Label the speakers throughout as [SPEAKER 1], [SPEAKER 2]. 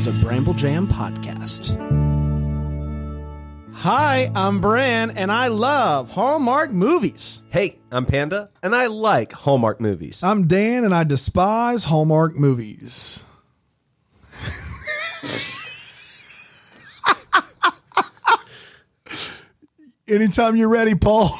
[SPEAKER 1] is a Bramble Jam podcast. Hi, I'm Bran, and I love Hallmark movies.
[SPEAKER 2] Hey, I'm Panda, and I like Hallmark movies.
[SPEAKER 3] I'm Dan, and I despise Hallmark movies. Anytime you're ready, Paul.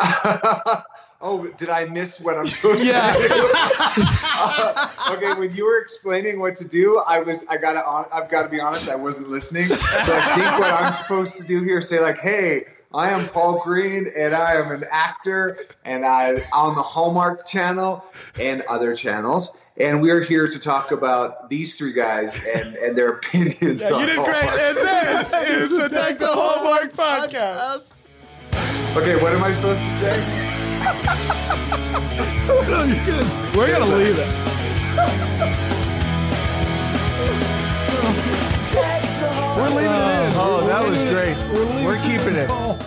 [SPEAKER 4] oh, did I miss what I'm supposed yeah. to do? uh, okay, when you were explaining what to do, I was I gotta I've got to be honest, I wasn't listening. So I think what I'm supposed to do here is say like, hey. I am Paul Greene, and I am an actor, and I on the Hallmark Channel and other channels. And we're here to talk about these three guys and, and their opinions.
[SPEAKER 1] Yeah, you did
[SPEAKER 4] Hallmark.
[SPEAKER 1] great. And this is the Take the Hallmark podcast.
[SPEAKER 4] Okay, what am I supposed to say?
[SPEAKER 3] No, you're good.
[SPEAKER 1] We're gonna leave it.
[SPEAKER 3] We're leaving it in.
[SPEAKER 2] Oh,
[SPEAKER 3] We're
[SPEAKER 2] that
[SPEAKER 3] leaving
[SPEAKER 2] was
[SPEAKER 3] it in.
[SPEAKER 2] great.
[SPEAKER 3] We're, leaving
[SPEAKER 2] We're keeping it.
[SPEAKER 3] Oh, Paul.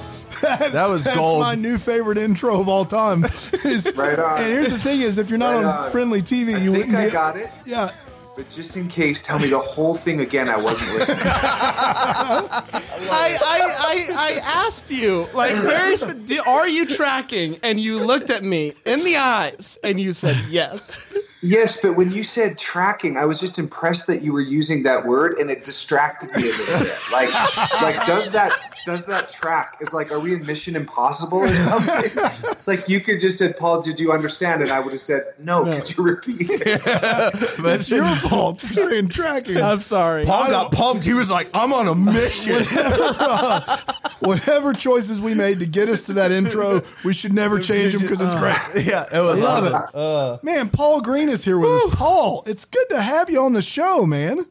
[SPEAKER 2] That was gold.
[SPEAKER 3] That's
[SPEAKER 2] gold.
[SPEAKER 3] my new favorite intro of all time. Is-
[SPEAKER 4] Right on.
[SPEAKER 3] And here's the thing: is if you're not
[SPEAKER 4] Right
[SPEAKER 3] on,
[SPEAKER 4] on.
[SPEAKER 3] friendly TV,
[SPEAKER 4] I
[SPEAKER 3] you
[SPEAKER 4] think
[SPEAKER 3] wouldn't
[SPEAKER 4] I
[SPEAKER 3] be-
[SPEAKER 4] got it.
[SPEAKER 3] Yeah,
[SPEAKER 4] But just in case, tell me the whole thing again. I wasn't listening.
[SPEAKER 1] I, I, I, I asked you, like, where's the, are you tracking? And you looked at me in the eyes and you said yes.
[SPEAKER 4] yes, but when you said tracking, I was just impressed that you were using that word, and it distracted me a little bit. Like, like does that does that track? Is like, are we in Mission Impossible or something? it's like you could just said, Paul, did you understand? And I would have said, No. Could you repeat it?
[SPEAKER 3] it's your fault for saying tracking.
[SPEAKER 1] I'm sorry.
[SPEAKER 2] Paul got pumped. He was like, I'm on a mission.
[SPEAKER 3] Whatever choices we made to get us to that intro, we should never change them because it's uh, great.
[SPEAKER 2] yeah, it was
[SPEAKER 3] Love
[SPEAKER 2] awesome.
[SPEAKER 3] it. Man, Paul Greene is here with us. Paul, it's good to have you on the show, man.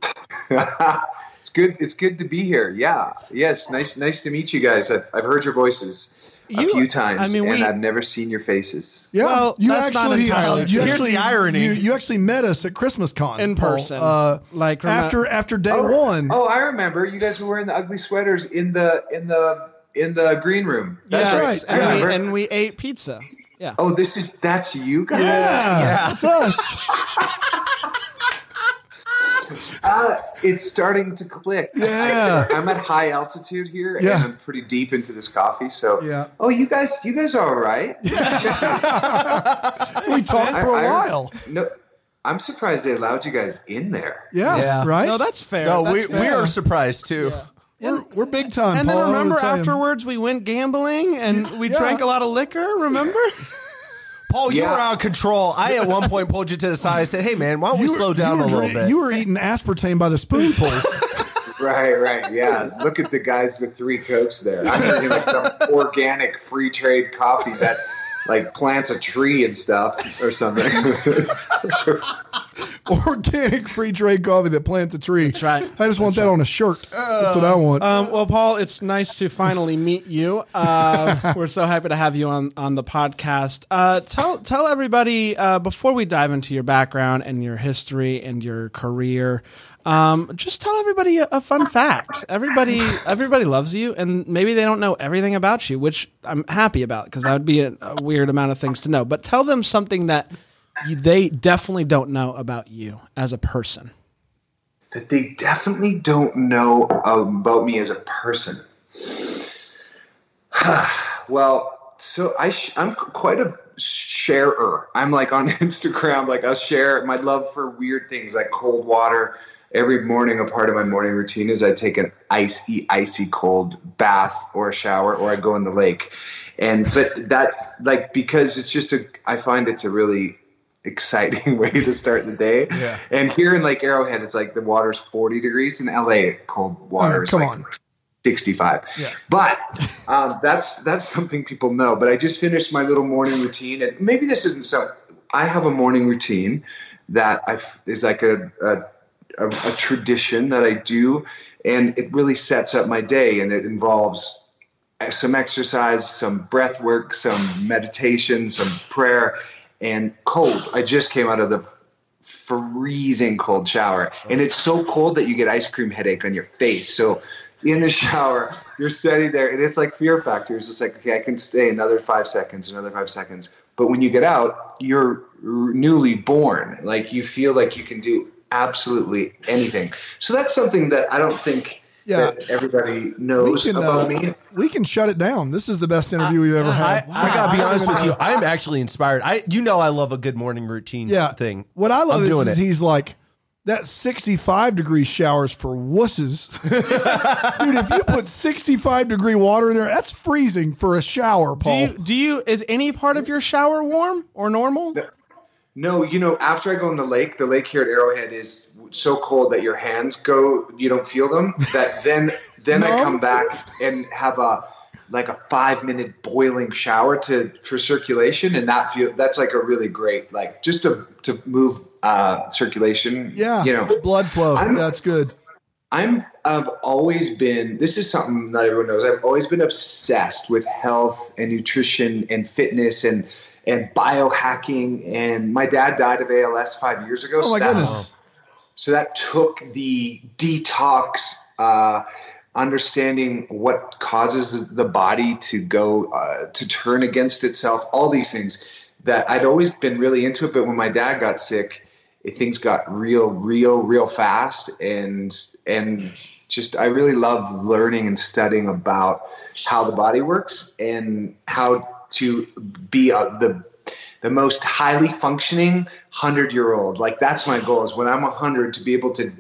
[SPEAKER 4] It's good. It's good to be here. Yeah. Yes. Nice. Nice to meet you guys. I've, I've heard your voices a
[SPEAKER 1] You-
[SPEAKER 4] few times,
[SPEAKER 1] I mean,
[SPEAKER 4] and
[SPEAKER 1] we-
[SPEAKER 4] I've never seen your faces.
[SPEAKER 3] Yeah,
[SPEAKER 1] Well,
[SPEAKER 3] you
[SPEAKER 1] that's not
[SPEAKER 3] actually,
[SPEAKER 1] entirely
[SPEAKER 3] uh,
[SPEAKER 1] true.
[SPEAKER 3] you
[SPEAKER 2] Here's
[SPEAKER 3] actually,
[SPEAKER 2] the irony.
[SPEAKER 3] You, you actually met us at Christmas Con
[SPEAKER 1] In
[SPEAKER 3] Paul.
[SPEAKER 1] person.
[SPEAKER 3] Uh,
[SPEAKER 1] Like, remem-
[SPEAKER 3] after after day
[SPEAKER 4] Oh,
[SPEAKER 3] one.
[SPEAKER 4] Oh, I remember. You guys were wearing the ugly sweaters in the in the in the green room. That's
[SPEAKER 1] yes,
[SPEAKER 4] right.
[SPEAKER 1] And,
[SPEAKER 4] remember.
[SPEAKER 1] we, and we ate pizza. Yeah.
[SPEAKER 4] oh, this is that's you guys.
[SPEAKER 3] yeah, that's us.
[SPEAKER 4] Uh, it's starting to click.
[SPEAKER 3] Yeah.
[SPEAKER 4] I, am at high altitude here,
[SPEAKER 3] Yeah.
[SPEAKER 4] and I'm pretty deep into this coffee. So,
[SPEAKER 3] Yeah.
[SPEAKER 4] Oh, you guys, you guys are all right.
[SPEAKER 3] We talked for a
[SPEAKER 4] I- I-
[SPEAKER 3] while.
[SPEAKER 4] No, I'm surprised they allowed you guys in there.
[SPEAKER 3] Yeah,
[SPEAKER 2] Yeah.
[SPEAKER 3] right.
[SPEAKER 1] No, that's fair.
[SPEAKER 2] No,
[SPEAKER 1] That's
[SPEAKER 2] we,
[SPEAKER 1] fair.
[SPEAKER 2] we are surprised too.
[SPEAKER 3] we're we're big time.
[SPEAKER 1] And
[SPEAKER 3] Paul,
[SPEAKER 1] then remember
[SPEAKER 3] tell
[SPEAKER 1] afterwards we went gambling and we
[SPEAKER 3] Yeah.
[SPEAKER 1] drank a lot of liquor. Remember?
[SPEAKER 2] Paul, you
[SPEAKER 4] Yeah.
[SPEAKER 2] were out of control. I at one point pulled you to the side. I said, "Hey, man, why don't we
[SPEAKER 3] were-
[SPEAKER 2] slow down
[SPEAKER 3] you
[SPEAKER 2] a
[SPEAKER 3] were
[SPEAKER 2] little
[SPEAKER 3] drink-
[SPEAKER 2] bit?"
[SPEAKER 3] You were eating aspartame by the spoonfuls.
[SPEAKER 4] Right, right, yeah. Look at the guys with three cokes there. I'm drinking like some organic free trade coffee that like plants a tree and stuff or something.
[SPEAKER 3] Organic free trade coffee that plants a tree. That's
[SPEAKER 1] right.
[SPEAKER 3] I just want that on a shirt. That's what I want.
[SPEAKER 1] Um, well, Paul, it's nice to finally meet you. Uh, we're so happy to have you on on the podcast. Uh, tell tell everybody uh, before we dive into your background and your history and your career. Um, just tell everybody a, a fun fact. Everybody everybody loves you, and maybe they don't know everything about you, which I'm happy about because that would be a, a weird amount of things to know. But tell them something that you, they definitely don't know about you as a person.
[SPEAKER 4] that they definitely don't know about me as a person. well, so I sh- I'm quite a sharer. I'm like on Instagram, like I'll share my love for weird things like cold water. Every morning, a part of my morning routine is I take an icy, icy cold bath or a shower, or I go in the lake. And but that like because it's just a, I find it's a really exciting way to start the day.
[SPEAKER 2] Yeah.
[SPEAKER 4] And here in Lake Arrowhead, it's like the water's 40 degrees. In LA, cold water
[SPEAKER 3] Oh,
[SPEAKER 4] is
[SPEAKER 3] come
[SPEAKER 4] like
[SPEAKER 3] on.
[SPEAKER 4] 65.
[SPEAKER 3] Yeah.
[SPEAKER 4] But um, that's that's something people know. But I just finished my little morning routine, and maybe this isn't so. I have a morning routine that I f- is like a, a a a tradition that I do, and it really sets up my day, and it involves some exercise, some breath work, some meditation, some prayer, and cold. I just came out of the freezing cold shower, and it's so cold that you get ice cream headache on your face. So in the shower, you're standing there, and it's like fear factor. It's just like, okay, I can stay another five seconds, another five seconds. But when you get out, you're newly born. Like you feel like you can do absolutely anything. So that's something that I don't think
[SPEAKER 3] Yeah.
[SPEAKER 4] that everybody
[SPEAKER 3] We
[SPEAKER 4] knows
[SPEAKER 3] can,
[SPEAKER 4] about
[SPEAKER 3] uh,
[SPEAKER 4] me.
[SPEAKER 3] we can shut it down. This is the best interview we've ever
[SPEAKER 2] I,
[SPEAKER 3] had.
[SPEAKER 2] I gotta be honest with you. I'm actually inspired. I, you know, I love a good morning routine
[SPEAKER 3] yeah.
[SPEAKER 2] thing.
[SPEAKER 3] What I love
[SPEAKER 2] I'm
[SPEAKER 3] is,
[SPEAKER 2] doing
[SPEAKER 3] is
[SPEAKER 2] it.
[SPEAKER 3] he's like that 65 degree showers for wusses. Dude, if you put 65 degree water in there, that's freezing for a shower,
[SPEAKER 1] Do
[SPEAKER 3] Paul.
[SPEAKER 1] you, do you is any part of your shower warm or normal?
[SPEAKER 4] No, you know, after I go in the lake, the lake here at Arrowhead is so cold that your hands go, you don't feel them. That then, then I come back and have a like a five minute boiling shower to for circulation, and that feel that's like a really great like just to to move uh, circulation.
[SPEAKER 3] yeah.
[SPEAKER 4] you know,
[SPEAKER 3] blood flow. That's good.
[SPEAKER 4] I'm I've always been this is something not everyone knows. I've always been obsessed with health and nutrition and fitness and and biohacking and my dad died of ALS 5 years ago.
[SPEAKER 3] Oh my
[SPEAKER 4] so that-
[SPEAKER 3] goodness.
[SPEAKER 4] So that took the detox uh understanding what causes the body to go uh, to turn against itself all these things that I'd always been really into it but when my dad got sick it, things got real, real, real fast, and and just I really love learning and studying about how the body works and how to be the the most highly functioning hundred year old. Like that's my goal is when I'm hundred to be able to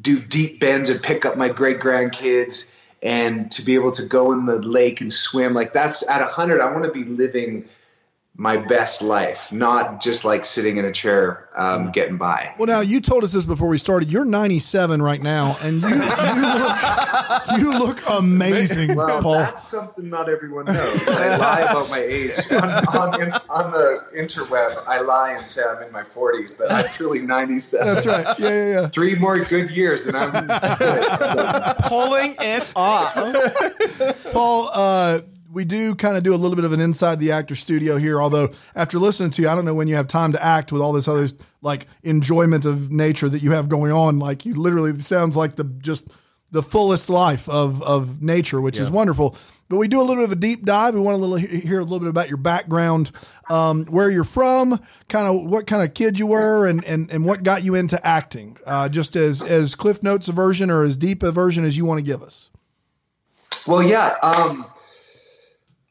[SPEAKER 4] do deep bends and pick up my great grandkids and to be able to go in the lake and swim. Like that's at hundred, I want to be living my best life, not just like sitting in a chair um, getting by.
[SPEAKER 3] Well, now you told us this before we started. You're 97 right now, and you you look you look amazing,
[SPEAKER 4] Well,
[SPEAKER 3] Paul.
[SPEAKER 4] that's something not everyone knows. I lie about my age on, on, on the interweb. I lie and say I'm in my 40s, but I'm truly 97.
[SPEAKER 3] That's right. Yeah, yeah, yeah.
[SPEAKER 4] Three more good years, and I'm
[SPEAKER 1] Pulling it off.
[SPEAKER 3] Paul, uh, we do kind of do a little bit of an inside the actor studio here. Although after listening to you, I don't know when you have time to act with all this other like enjoyment of nature that you have going on. Like you literally sounds like the just the fullest life of of nature, which is wonderful. But we do a little bit of a deep dive. We want to little, hear a little bit about your background, um, where you're from, kind of what kind of kid you were, and and, and what got you into acting. Uh, just as as Cliff Notes a version or as deep a version as you want to give us.
[SPEAKER 4] Well, yeah. Um,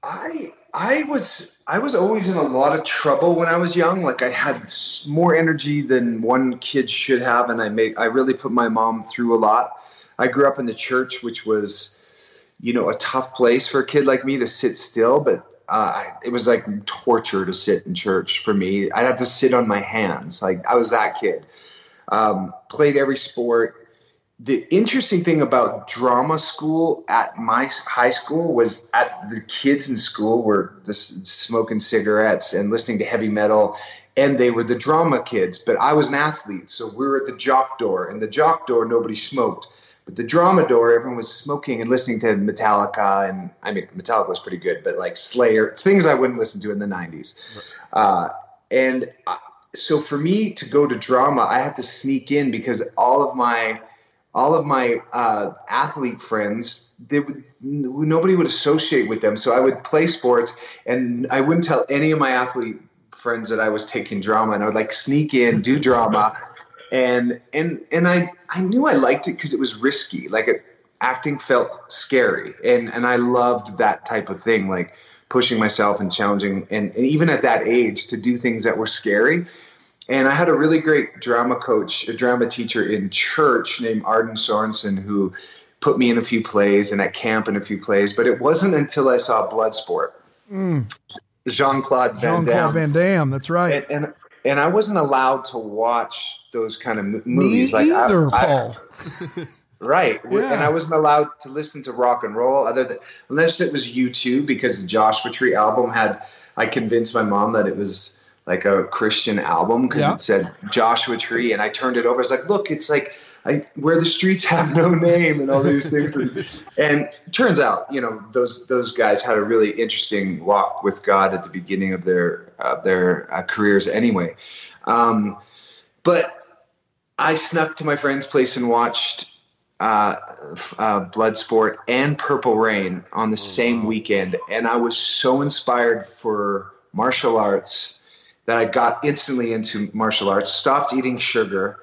[SPEAKER 4] I I was I was always in a lot of trouble when I was young. Like I had more energy than one kid should have, and I made I really put my mom through a lot. I grew up in the church, which was, you know, a tough place for a kid like me to sit still. But uh, it was like torture to sit in church for me. I had to sit on my hands. Like I was that kid. Um, played every sport the interesting thing about drama school at my high school was at the kids in school were just smoking cigarettes and listening to heavy metal and they were the drama kids but i was an athlete so we were at the jock door and the jock door nobody smoked but the drama door everyone was smoking and listening to metallica and i mean metallica was pretty good but like slayer things i wouldn't listen to in the 90s uh, and I, so for me to go to drama i had to sneak in because all of my all of my uh, athlete friends, they would, nobody would associate with them. So I would play sports, and I wouldn't tell any of my athlete friends that I was taking drama, and I would like sneak in, do drama, and and and I I knew I liked it because it was risky. Like it, acting felt scary, and and I loved that type of thing, like pushing myself and challenging, and, and even at that age to do things that were scary. And I had a really great drama coach, a drama teacher in church named Arden Sorensen, who put me in a few plays and at camp in a few plays. But it wasn't until I saw Bloodsport, mm. Jean Claude Van
[SPEAKER 3] Jean Claude
[SPEAKER 4] Damme,
[SPEAKER 3] Van Damme. That's right.
[SPEAKER 4] and, and and I wasn't allowed to watch those kind of mo-
[SPEAKER 3] Me
[SPEAKER 4] movies. like I-
[SPEAKER 3] either,
[SPEAKER 4] I-
[SPEAKER 3] Paul.
[SPEAKER 4] Right.
[SPEAKER 3] Yeah.
[SPEAKER 4] And I wasn't allowed to listen to rock and roll other than unless it was U2 because the Joshua Tree album had I convinced my mom that it was like a Christian album because
[SPEAKER 3] Yeah.
[SPEAKER 4] it said Joshua Tree and I turned it over. I was like, look, it's like I, where the streets have no name and all these things. And, and turns out, you know, those those guys had a really interesting walk with God at the beginning of their uh, their uh, careers anyway. Um, but I snuck to my friend's place and watched uh, uh, Bloodsport and Purple Rain on the same weekend, and I was so inspired for martial arts that I got instantly into martial arts. Stopped eating sugar,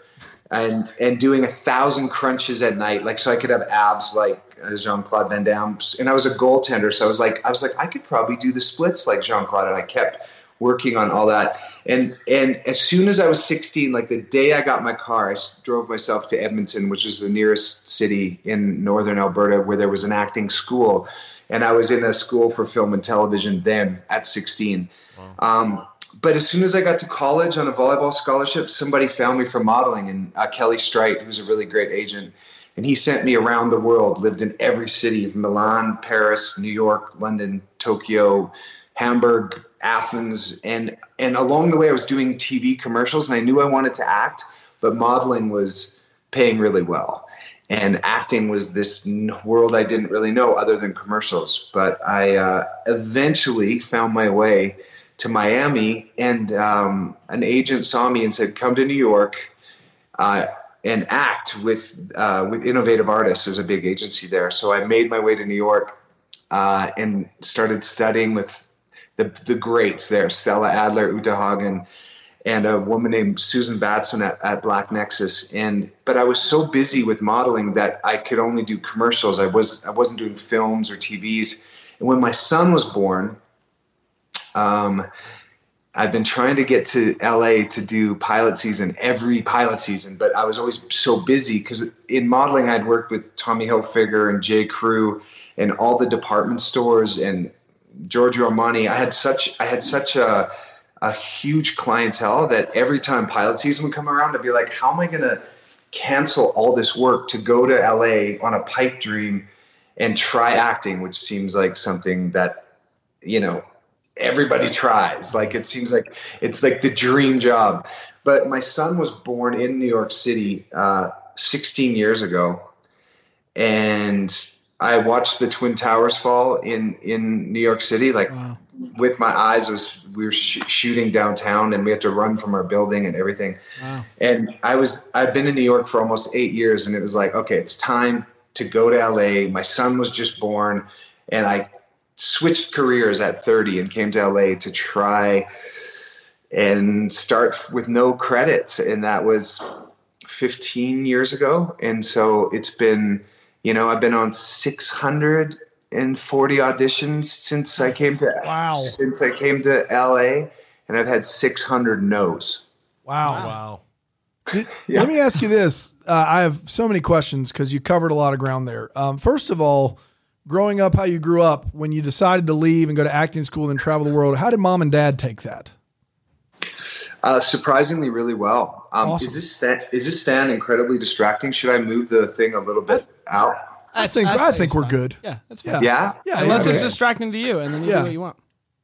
[SPEAKER 4] and and doing a thousand crunches at night, like so I could have abs like Jean Claude Van Damme. And I was a goaltender, so I was like, I was like, I could probably do the splits like Jean Claude, and I kept working on all that. And and as soon as I was 16, like the day I got my car, I drove myself to Edmonton, which is the nearest city in northern Alberta, where there was an acting school, and I was in a school for film and television then at 16. Um, but as soon as I got to college on a volleyball scholarship, somebody found me for modeling, and uh, Kelly Strite, who's a really great agent, and he sent me around the world. Lived in every city of Milan, Paris, New York, London, Tokyo, Hamburg, Athens, and and along the way, I was doing TV commercials, and I knew I wanted to act, but modeling was paying really well. And acting was this world I didn't really know other than commercials. But I uh, eventually found my way to Miami, and um, an agent saw me and said, "Come to New York uh, and act with uh, with Innovative Artists." is a big agency there. So I made my way to New York uh, and started studying with the the greats there: Stella Adler, Uta Hagen, and a woman named Susan Batson at, at Black Nexus. And but I was so busy with modeling that I could only do commercials. I was I wasn't doing films or TVs. And when my son was born, um, I've been trying to get to LA to do pilot season every pilot season, but I was always so busy because in modeling I'd worked with Tommy Hilfiger and J. Crew and all the department stores and Giorgio Armani. I had such I had such a a huge clientele that every time pilot season would come around, I'd be like, how am I going to cancel all this work to go to LA on a pipe dream and try acting, which seems like something that you know everybody tries. Like it seems like it's like the dream job. But my son was born in New York City uh, 16 years ago, and I watched the Twin Towers fall in in New York City. Like with my eyes, was we were sh- shooting downtown, and we had to run from our building and everything.
[SPEAKER 1] Wow.
[SPEAKER 4] And I was I've been in New York for almost eight years, and it was like, okay, it's time to go to LA. My son was just born, and I switched careers at 30 and came to LA to try and start with no credits, and that was 15 years ago. And so it's been, you know, I've been on 640 auditions since I came to
[SPEAKER 3] Wow.
[SPEAKER 4] since I came to LA, and I've had 600 no's.
[SPEAKER 3] Wow.
[SPEAKER 5] Wow.
[SPEAKER 3] Did- Let me ask you this. Uh, I have so many questions because you covered a lot of ground there. Um, first of all, growing up, how you grew up, when you decided to leave and go to acting school and travel the world, how did mom and dad take that?
[SPEAKER 4] Uh, surprisingly, really well. Um,
[SPEAKER 3] Awesome.
[SPEAKER 4] Is this fan, is this fan incredibly distracting? Should I move the thing a little bit out?
[SPEAKER 3] I think I, think
[SPEAKER 1] it's
[SPEAKER 3] we're
[SPEAKER 1] fine.
[SPEAKER 3] good.
[SPEAKER 1] Yeah, that's fine.
[SPEAKER 3] Yeah.
[SPEAKER 4] Yeah.
[SPEAKER 3] Yeah.
[SPEAKER 1] Unless
[SPEAKER 3] yeah.
[SPEAKER 1] it's distracting to you, and then you
[SPEAKER 3] Yeah.
[SPEAKER 1] do what you want.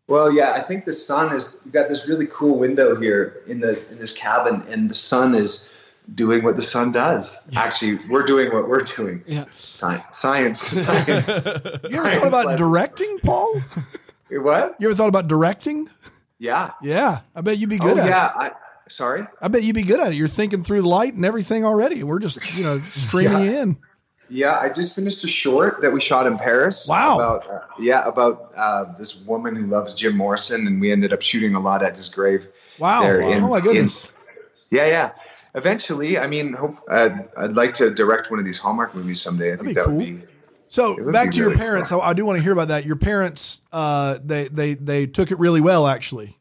[SPEAKER 4] Well, yeah. I think the sun is. We've got this really cool window here in the in this cabin, and the sun is doing what the sun does. Actually, we're doing what we're doing.
[SPEAKER 1] Yeah.
[SPEAKER 4] Science, science, science.
[SPEAKER 3] You ever thought about
[SPEAKER 4] Science
[SPEAKER 3] directing, Paul?
[SPEAKER 4] what?
[SPEAKER 3] You ever thought about directing?
[SPEAKER 4] Yeah.
[SPEAKER 3] Yeah, I bet you'd be good
[SPEAKER 4] oh,
[SPEAKER 3] at
[SPEAKER 4] yeah.
[SPEAKER 3] it.
[SPEAKER 4] I, sorry.
[SPEAKER 3] I bet you'd be good at it. You're thinking through the light and everything already. We're just, you know, streaming you in.
[SPEAKER 4] Yeah, I just finished a short that we shot in Paris.
[SPEAKER 3] Wow.
[SPEAKER 4] About uh, yeah, about uh, this woman who loves Jim Morrison, and we ended up shooting a lot at his grave.
[SPEAKER 3] Wow.
[SPEAKER 4] There in-
[SPEAKER 3] oh my goodness.
[SPEAKER 4] Yeah, yeah. Eventually, I mean, hope I'd, I'd like to direct one of these Hallmark movies someday. I think
[SPEAKER 3] be
[SPEAKER 4] that
[SPEAKER 3] cool.
[SPEAKER 4] would be.
[SPEAKER 3] so
[SPEAKER 4] would
[SPEAKER 3] back
[SPEAKER 4] be
[SPEAKER 3] to your
[SPEAKER 4] really
[SPEAKER 3] parents. I, I do want to hear about that. Your parents, uh, they, they, they took it really well, actually.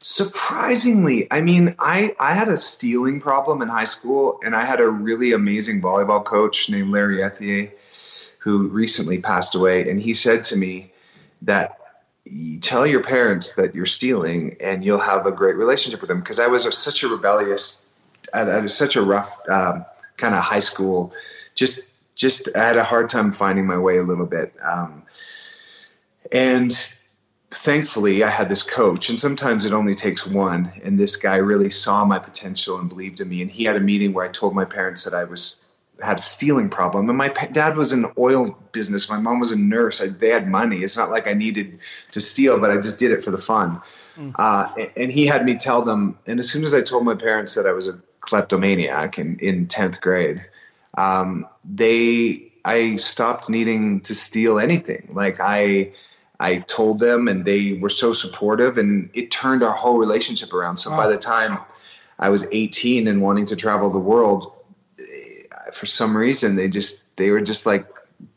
[SPEAKER 4] Surprisingly, I mean, I I had a stealing problem in high school, and I had a really amazing volleyball coach named Larry Ethier, who recently passed away, and he said to me that you tell your parents that you're stealing, and you'll have a great relationship with them. Because I was a, such a rebellious, I, I was such a rough um, kind of high school, just just I had a hard time finding my way a little bit, um, and thankfully I had this coach and sometimes it only takes one and this guy really saw my potential and believed in me and he had a meeting where I told my parents that I was had a stealing problem and my pa- dad was in oil business my mom was a nurse I, they had money it's not like I needed to steal but I just did it for the fun. Uh, and, and he had me tell them and as soon as I told my parents that I was a kleptomaniac in, in 10th grade um, they I stopped needing to steal anything like I I told them, and they were so supportive, and it turned our whole relationship around. So by the time I was 18 and wanting to travel the world, eh, for some reason they just they were just like,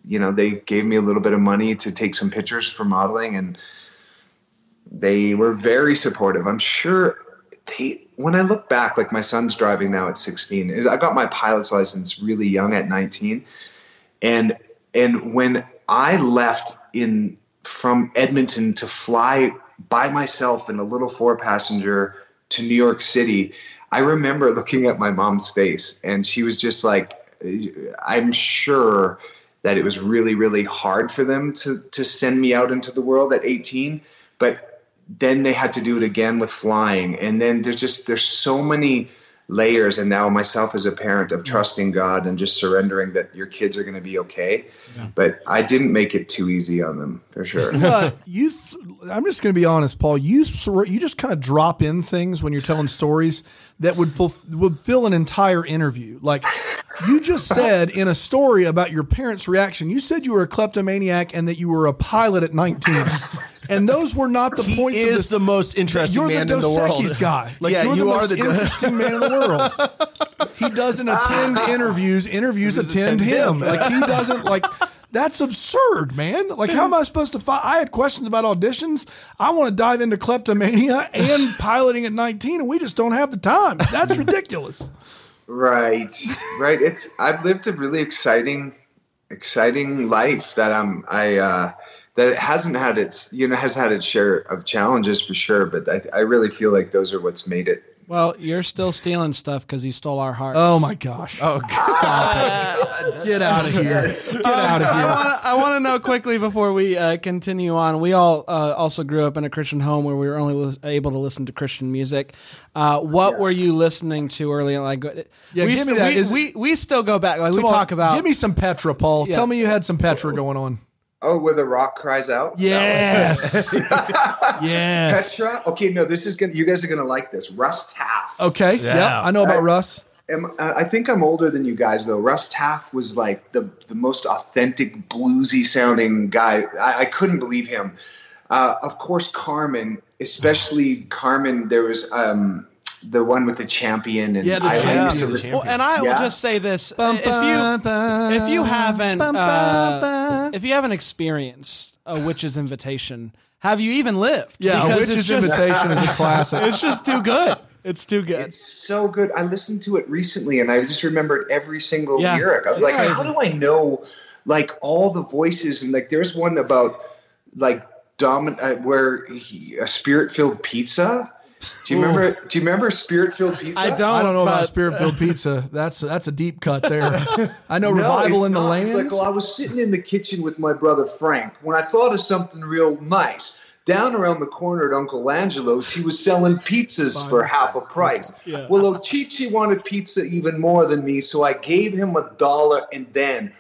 [SPEAKER 4] you know, they gave me a little bit of money to take some pictures for modeling, and they were very supportive. I'm sure they when I look back, like my son's driving now at 16. is- I got my pilot's license really young at 19, and and when I left in from Edmonton to fly by myself in a little four passenger to New York City, I remember looking at my mom's face, and she was just like, I'm sure that it was really really hard for them to to send me out into the world at 18, but then they had to do it again with flying and then there's just there's so many layers and now myself as a parent of trusting god and just surrendering that your kids are going to be okay but i didn't make it too easy on them for sure
[SPEAKER 3] Uh, you, th- I'm just going to be honest, Paul. You thr you just kind of drop in things when you're telling stories that would full, would fill an entire interview. Like you just said in a story about your parents' reaction. You said you were a kleptomaniac and that you were a pilot at 19, and those were not the
[SPEAKER 2] He
[SPEAKER 3] points. of
[SPEAKER 2] is
[SPEAKER 3] this.
[SPEAKER 2] the most interesting
[SPEAKER 3] You're
[SPEAKER 2] man
[SPEAKER 3] the
[SPEAKER 2] in the
[SPEAKER 3] Dos
[SPEAKER 2] world.
[SPEAKER 3] Equis guy. Like
[SPEAKER 2] yeah,
[SPEAKER 3] you're
[SPEAKER 2] you
[SPEAKER 3] the
[SPEAKER 2] are
[SPEAKER 3] most
[SPEAKER 2] the
[SPEAKER 3] interesting man in the world. He doesn't attend interviews. Interviews attend him. Like he doesn't like. That's absurd, man. Like, how am I supposed to find? I had questions about auditions. I want to dive into kleptomania and piloting at 19, and we just don't have the time. That's ridiculous.
[SPEAKER 4] right right it's i've lived a really exciting exciting life that i'm i uh that it hasn't had its you know has had its share of challenges for sure but i, I really feel like those are what's made it
[SPEAKER 1] Well, you're still stealing stuff because you stole our hearts.
[SPEAKER 3] Oh my gosh.
[SPEAKER 2] Oh, stop it.
[SPEAKER 3] Get out of here. Get out of here.
[SPEAKER 1] I want to know quickly before we uh, continue on. We all uh, also grew up in a Christian home where we were only lis- able to listen to Christian music. Uh, what were you listening to early? Like,
[SPEAKER 3] Yeah,
[SPEAKER 1] we,
[SPEAKER 3] give me
[SPEAKER 1] st-
[SPEAKER 3] that.
[SPEAKER 1] we, we we still go back. Like we
[SPEAKER 3] on,
[SPEAKER 1] talk about.
[SPEAKER 3] Give me some Petra, Paul.
[SPEAKER 1] Yeah.
[SPEAKER 3] Tell me you had some Petra going on.
[SPEAKER 4] Oh where the rock cries out
[SPEAKER 3] Yes. yes.
[SPEAKER 4] Petra. Okay, no, this is gonna. You guys are gonna like this. Russ Taff.
[SPEAKER 3] Okay.
[SPEAKER 2] Yeah.
[SPEAKER 3] Yeah. I know about
[SPEAKER 4] Right.
[SPEAKER 3] Russ.
[SPEAKER 4] Am, uh, I think I'm older than you guys though. Russ Taff was like the the most authentic bluesy sounding guy. I, I couldn't believe him. Uh, of course, Carmen, especially Carmen. There was um, the one with the champion, and
[SPEAKER 3] Yeah, the
[SPEAKER 4] I, I
[SPEAKER 3] champion.
[SPEAKER 4] used to
[SPEAKER 2] The
[SPEAKER 4] listen-
[SPEAKER 1] Well, and I will just say this:
[SPEAKER 3] Bum,
[SPEAKER 1] if you
[SPEAKER 3] bum, bum,
[SPEAKER 1] if you haven't
[SPEAKER 3] bum, bum,
[SPEAKER 1] uh,
[SPEAKER 3] bum.
[SPEAKER 1] if you haven't experienced a witch's invitation, have you even lived?
[SPEAKER 3] Yeah, a witch's
[SPEAKER 1] it's just-
[SPEAKER 3] invitation is a classic.
[SPEAKER 1] It's just too good. It's too good.
[SPEAKER 4] It's so good. I listened to it recently, and I just remembered every single
[SPEAKER 1] Yeah.
[SPEAKER 4] lyric. I was like,
[SPEAKER 3] Yeah.
[SPEAKER 4] how do I know like all the voices? And like, there's one about like domin uh, where he, a spirit filled pizza. Do you remember? Do you remember spirit filled pizza?
[SPEAKER 1] I don't.
[SPEAKER 3] I don't know about
[SPEAKER 1] but-
[SPEAKER 3] spirit filled pizza. That's that's a deep cut there. I know
[SPEAKER 4] No,
[SPEAKER 3] revival
[SPEAKER 4] it's
[SPEAKER 3] in the
[SPEAKER 4] not.
[SPEAKER 3] Land.
[SPEAKER 4] like, well, I was sitting in the kitchen with my brother Frank when I thought of something real nice. Down around the corner at Uncle Angelo's, he was selling pizzas for half a price.
[SPEAKER 1] Yeah.
[SPEAKER 4] Well, Ochichi wanted pizza even more than me, so I gave him a dollar and then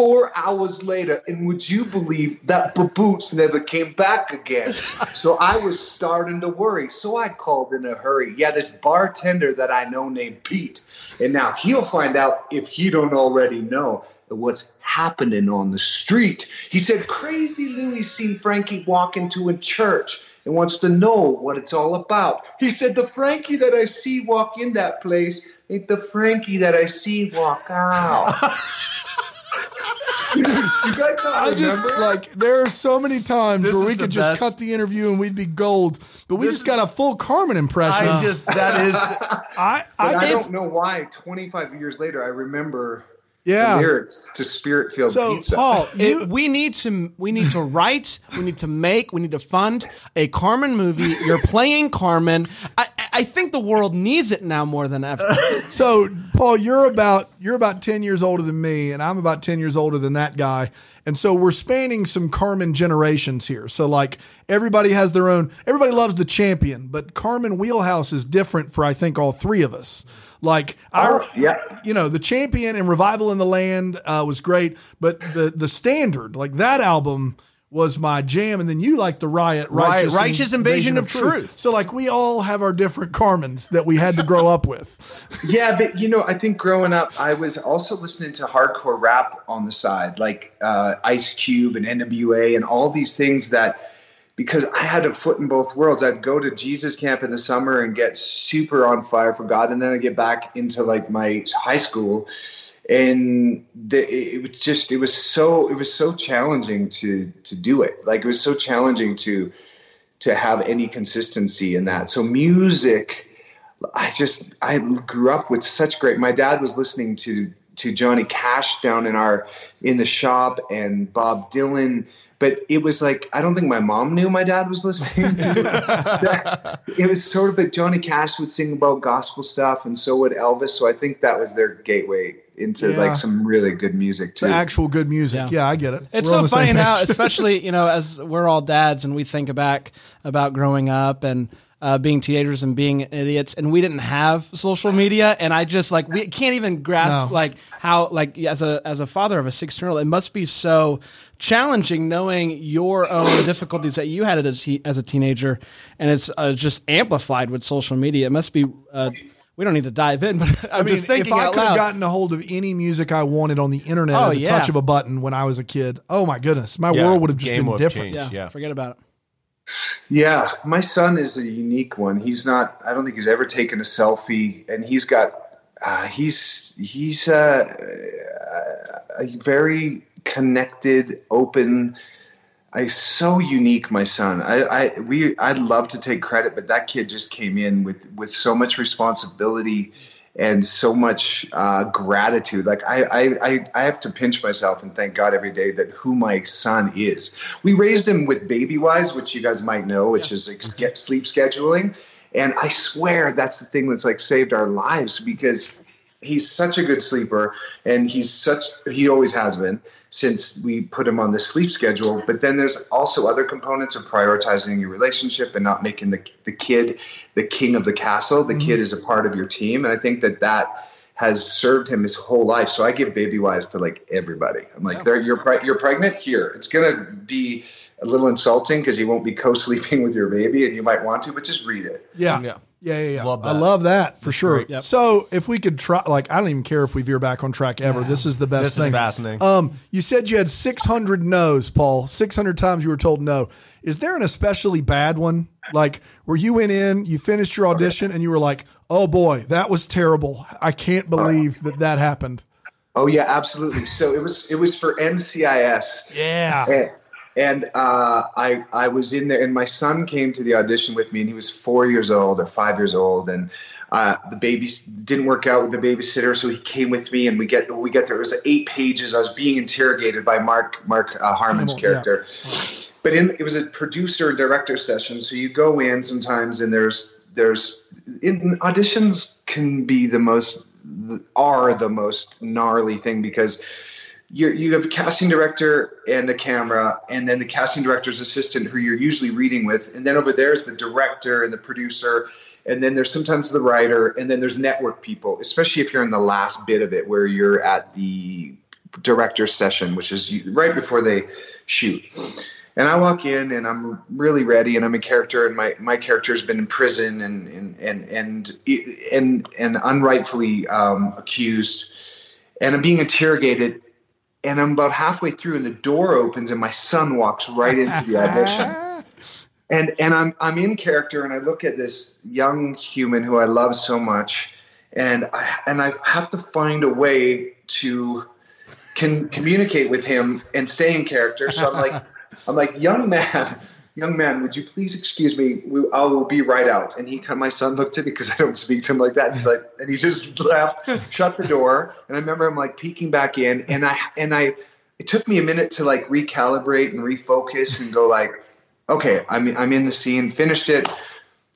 [SPEAKER 4] four hours later, and would you believe that baboots never came back again? so I was starting to worry. So I called in a hurry. Yeah, this bartender that I know named Pete. And now he'll find out if he don't already know what's happening on the street. He said Crazy Louie seen Frankie walk into a church and wants to know what it's all about. He said the Frankie that I see walk in that place ain't the Frankie that I see walk out. you guys not
[SPEAKER 3] I
[SPEAKER 4] remember?
[SPEAKER 3] just like there are so many times
[SPEAKER 2] This
[SPEAKER 3] where we
[SPEAKER 2] is the
[SPEAKER 3] could just
[SPEAKER 2] best.
[SPEAKER 3] cut the interview and we'd be gold, but we
[SPEAKER 2] This
[SPEAKER 3] just got a full Carmen impression.
[SPEAKER 2] I just that is
[SPEAKER 3] I,
[SPEAKER 4] But I,
[SPEAKER 3] I,
[SPEAKER 4] don't know why. Twenty-five years later, I remember
[SPEAKER 3] yeah.
[SPEAKER 4] the lyrics to "Spirit Filled
[SPEAKER 3] So,
[SPEAKER 4] Pizza."
[SPEAKER 1] Paul,
[SPEAKER 3] You-
[SPEAKER 1] it, we need to we need to write, we need to make, we need to fund a Carmen movie. You're playing Carmen. I, I think the world needs it now more than ever.
[SPEAKER 3] So, Paul, you're about you're about ten years older than me, and I'm about ten years older than that guy. And so we're spanning some Carmen generations here. So, like everybody has their own. Everybody loves the champion, but Carmen wheelhouse is different for I think all three of us. Like our,
[SPEAKER 4] Oh, yeah.
[SPEAKER 3] you know, the champion and revival in the land uh, was great, but the the standard, like that album. Was my jam, and then you like the riot,
[SPEAKER 2] Right,
[SPEAKER 3] righteous,
[SPEAKER 2] Righteous Invasion of Truth.
[SPEAKER 3] So, like, we all have our different Carmens that we had to grow up with.
[SPEAKER 4] Yeah, but you know, I think growing up, I was also listening to hardcore rap on the side, like uh, Ice Cube and NWA and all these things that because I had a foot in both worlds. I'd go to Jesus camp in the summer and get super on fire for God, and then I get back into like my high school, and the, it was just it was so it was so challenging to to do it. Like it was so challenging to to have any consistency in that. So music, I just I grew up with such great. My dad was listening to to Johnny Cash down in our in the shop and Bob Dylan but it was like I don't think my mom knew my dad was listening to. it was sort of like Johnny Cash would sing about gospel stuff, and so would Elvis. So I think that was their gateway into
[SPEAKER 3] Yeah.
[SPEAKER 4] like some really good music too.
[SPEAKER 3] The actual good music.
[SPEAKER 1] Yeah.
[SPEAKER 3] Yeah, I get it.
[SPEAKER 1] It's
[SPEAKER 3] We're
[SPEAKER 1] so funny
[SPEAKER 3] same
[SPEAKER 1] now, especially you know, as we're all dads and we think back about growing up and uh, being teenagers and being idiots, and we didn't have social media, and I just like we can't even grasp
[SPEAKER 3] No.
[SPEAKER 1] like how like as a as a father of a sixteen year old, it must be so challenging knowing your own difficulties that you had as he, as a teenager, and it's uh, just amplified with social media. It must be. Uh, we don't need to dive in, but I'm
[SPEAKER 3] I mean,
[SPEAKER 1] just thinking
[SPEAKER 3] if I
[SPEAKER 1] out
[SPEAKER 3] could have gotten a hold of any music I wanted on the internet
[SPEAKER 1] Oh,
[SPEAKER 3] at the
[SPEAKER 1] yeah.
[SPEAKER 3] touch of a button when I was a kid, oh my goodness, my
[SPEAKER 2] Yeah,
[SPEAKER 3] world would have just
[SPEAKER 2] game
[SPEAKER 3] been
[SPEAKER 2] would have
[SPEAKER 3] different.
[SPEAKER 2] changed.
[SPEAKER 1] yeah,
[SPEAKER 2] yeah.
[SPEAKER 1] forget about it.
[SPEAKER 4] Yeah, my son is a unique one. He's not. I don't think he's ever taken a selfie, and he's got. Uh, he's he's uh, a very connected, open. I so unique, my son. I, I we I'd love to take credit, but that kid just came in with with so much responsibility and so much uh, gratitude. Like I, I I I have to pinch myself and thank God every day that who my son is. We raised him with Baby Wise, which you guys might know, which is like sleep scheduling, and I swear that's the thing that's like saved our lives because he's such a good sleeper and he's such he always has been since we put him on the sleep schedule. But then there's also other components of prioritizing your relationship and not making the, the kid the king of the castle. The mm-hmm. kid is a part of your team and i think that that has served him his whole life. So i give baby wise to like everybody. I'm like there you're pre- you're pregnant? Here. It's going to be a little insulting because you won't be co-sleeping with your baby and you might want to but just read it.
[SPEAKER 3] Yeah.
[SPEAKER 2] Yeah.
[SPEAKER 3] Yeah, yeah, yeah.
[SPEAKER 2] Love
[SPEAKER 3] I love that for sure.
[SPEAKER 1] Yep.
[SPEAKER 3] So, if we could try, like, I don't even care if we veer back on track ever. This is the best
[SPEAKER 2] This
[SPEAKER 3] thing.
[SPEAKER 2] is fascinating.
[SPEAKER 3] Um, you said you had 600 no's, Paul. 600 times you were told no. Is there an especially bad one? Like, where you went in, you finished your audition, and you were like, oh boy, that was terrible. I can't believe that that happened.
[SPEAKER 4] oh yeah absolutely so it was it was for ncis
[SPEAKER 3] Yeah.
[SPEAKER 4] and, and uh, I I was in there, and my son came to the audition with me, and he was four years old or five years old, and uh, the baby didn't work out with the babysitter, so he came with me, and we get we get there. It was eight pages. I was being interrogated by Mark Mark uh, Harmon's
[SPEAKER 3] Hamill, yeah.
[SPEAKER 4] character, but in it was a producer director session. So you go in sometimes, and there's there's in auditions can be the most are the most gnarly thing because you you have a casting director and a camera, and then the casting director's assistant who you're usually reading with, and then over there's the director and the producer, and then there's sometimes the writer, and then there's network people, especially if you're in the last bit of it where you're at the director's session, which is right before they shoot. And I walk in and I'm really ready and I'm a character and my, my character has been in prison and and and and and, and unrightfully um, accused and I'm being interrogated and I'm about halfway through and the door opens and my son walks right into the audition. And and I'm I'm in character and I look at this young human who I love so much and I and I have to find a way to can communicate with him and stay in character. So I'm like I'm like young man young man, would you please excuse me? We, I will be right out. And he, my son looked at me because I don't speak to him like that. He's like, and he just left, shut the door. And I remember him like peeking back in, and I, and I, it took me a minute to like recalibrate and refocus and go like, okay, I'm, I'm in the scene, finished it.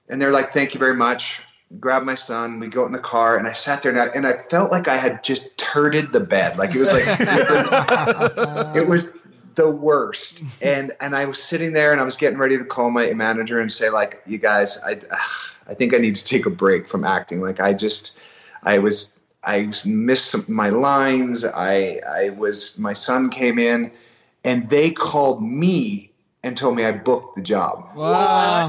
[SPEAKER 4] And they're like, thank you very much. Grab my son. We go in the car, and I sat there, and I, and I felt like I had just turded the bed. Like it was like it was, it was the worst. And and I was sitting there, and I was getting ready to call my manager and say like, you guys, I I think I need to take a break from acting. Like I just, I was. I missed some, my lines. I, I was. My son came in, and they called me and told me I booked the job.
[SPEAKER 1] Wow.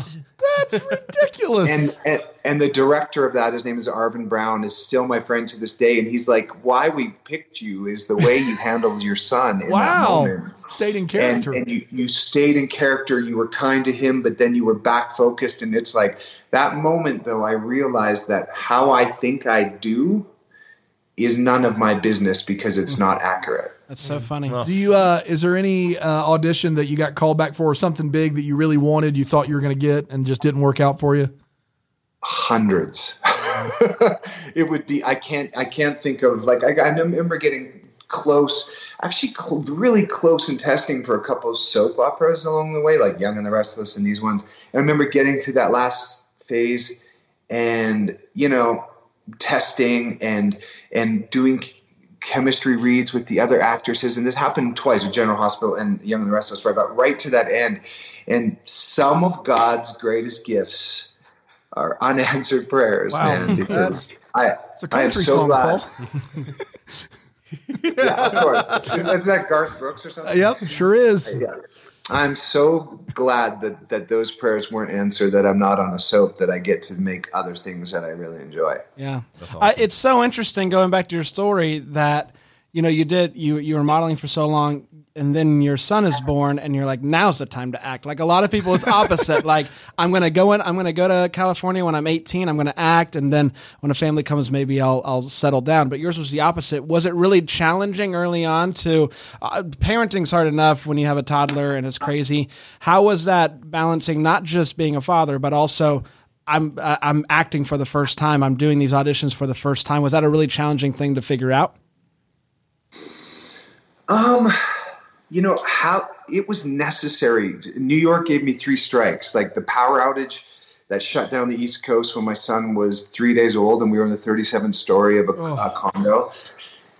[SPEAKER 3] That's ridiculous.
[SPEAKER 4] And, and and the director of that, his name is Arvin Brown, is still my friend to this day. And he's like, "Why we picked you is the way you handled your son in
[SPEAKER 3] Wow.
[SPEAKER 4] that moment."
[SPEAKER 3] Stayed in
[SPEAKER 4] and,
[SPEAKER 3] character.
[SPEAKER 4] and you, you stayed in character you were kind to him but then you were back focused and it's like that moment though i realized that how i think i do is none of my business because it's not accurate
[SPEAKER 1] That's so funny.
[SPEAKER 3] Do you? Uh, is there any uh, audition that you got called back for, or something big that you really wanted, you thought you were going to get, and just didn't work out for you?
[SPEAKER 4] hundreds it would be i can't i can't think of like i, I remember getting close actually cl- really close in testing for a couple of soap operas along the way like young and the restless and these ones and i remember getting to that last phase and you know testing and and doing chemistry reads with the other actresses and this happened twice with general hospital and young and the restless where i got right to that end and some of god's greatest gifts are unanswered prayers
[SPEAKER 3] Wow.
[SPEAKER 4] man because i
[SPEAKER 3] It's a
[SPEAKER 4] I am so
[SPEAKER 3] song,
[SPEAKER 4] glad. Yeah of course is, is that garth brooks or something
[SPEAKER 3] Yep, sure is.
[SPEAKER 4] yeah. I'm so glad that, that those prayers weren't answered, that I'm not on a soap, that I get to make other things that I really enjoy.
[SPEAKER 1] Yeah, I, it's so interesting going back to your story that you know you did you you were modeling for so long, and then your son is born, and you're like, now's the time to act. Like a lot of people, it's opposite. like I'm gonna go in, I'm gonna go to California when I'm 18, I'm gonna act, and then when a family comes, maybe I'll I'll settle down. But yours was the opposite. Was it really challenging early on to uh, parenting's hard enough when you have a toddler and it's crazy. How was that balancing not just being a father, but also I'm uh, I'm acting for the first time. I'm doing these auditions for the first time. Was that a really challenging thing to figure out?
[SPEAKER 4] Um, you know how it was necessary. New York gave me three strikes, like the power outage that shut down the East Coast when my son was three days old, and we were in the 37th story of a, a condo.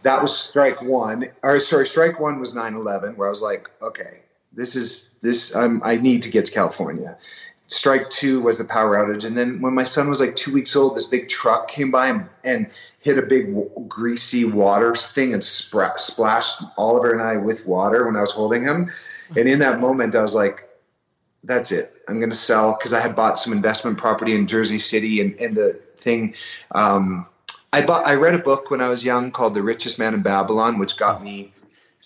[SPEAKER 4] That was strike one. Or sorry, strike one was 9/11, where I was like, okay, this is this. I'm, I need to get to California. Strike two was the power outage, and then when my son was like two weeks old, this big truck came by and, and hit a big w- greasy water thing and spra- splashed Oliver and I with water when I was holding him. And in that moment, I was like, "That's it. I'm going to sell." Because I had bought some investment property in Jersey City, and and the thing. Um, I bought. I read a book when I was young called "The Richest Man in Babylon," which got me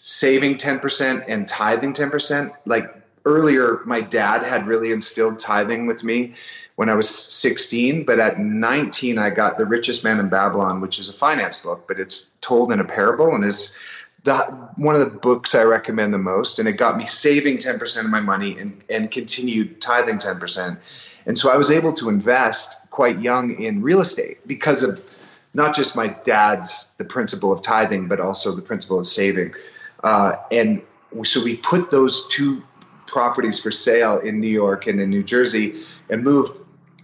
[SPEAKER 4] saving 10% and tithing 10%. Like earlier, my dad had really instilled tithing with me when I was 16. But at 19, I got The Richest Man in Babylon, which is a finance book, but it's told in a parable and is the, one of the books I recommend the most. And it got me saving 10% of my money and, and continued tithing 10%. And so I was able to invest quite young in real estate because of not just my dad's the principle of tithing, but also the principle of saving. Uh, and so we put those two properties for sale in New York and in New Jersey and moved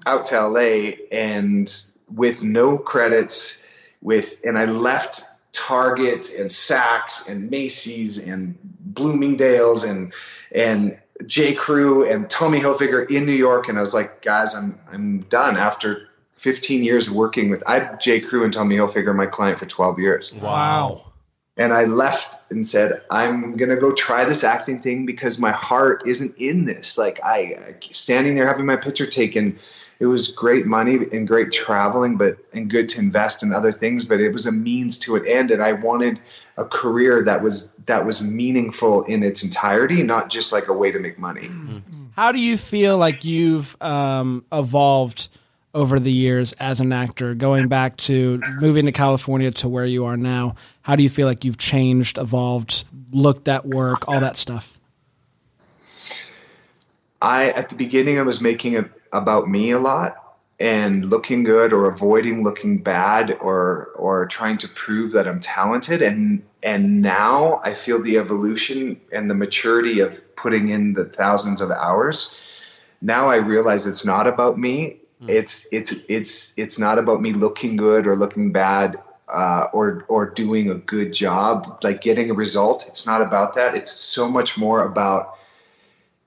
[SPEAKER 4] out to LA and with no credits with and I left Target and Saks and Macy's and Bloomingdale's and and J. Crew and Tommy Hilfiger in New York and I was like guys I'm I'm done after 15 years working with J. Crew and Tommy Hilfiger my client for 12 years
[SPEAKER 3] Wow.
[SPEAKER 4] And I left and said, "I'm gonna go try this acting thing because my heart isn't in this." Like I, standing there having my picture taken, it was great money and great traveling, but and good to invest in other things. But it was a means to an end, and I wanted a career that was that was meaningful in its entirety, not just like a way to make money.
[SPEAKER 1] How do you feel like you've um, evolved over the years as an actor, going back to moving to California to where you are now? How do you feel like you've changed, evolved, looked at work, all that stuff?
[SPEAKER 4] I at the beginning I was making it about me a lot and looking good or avoiding looking bad or or trying to prove that I'm talented and and now I feel the evolution and the maturity of putting in the thousands of hours. Now I realize it's not about me. It's it's it's it's not about me looking good or looking bad uh, or or doing a good job, like getting a result. It's not about that. It's so much more about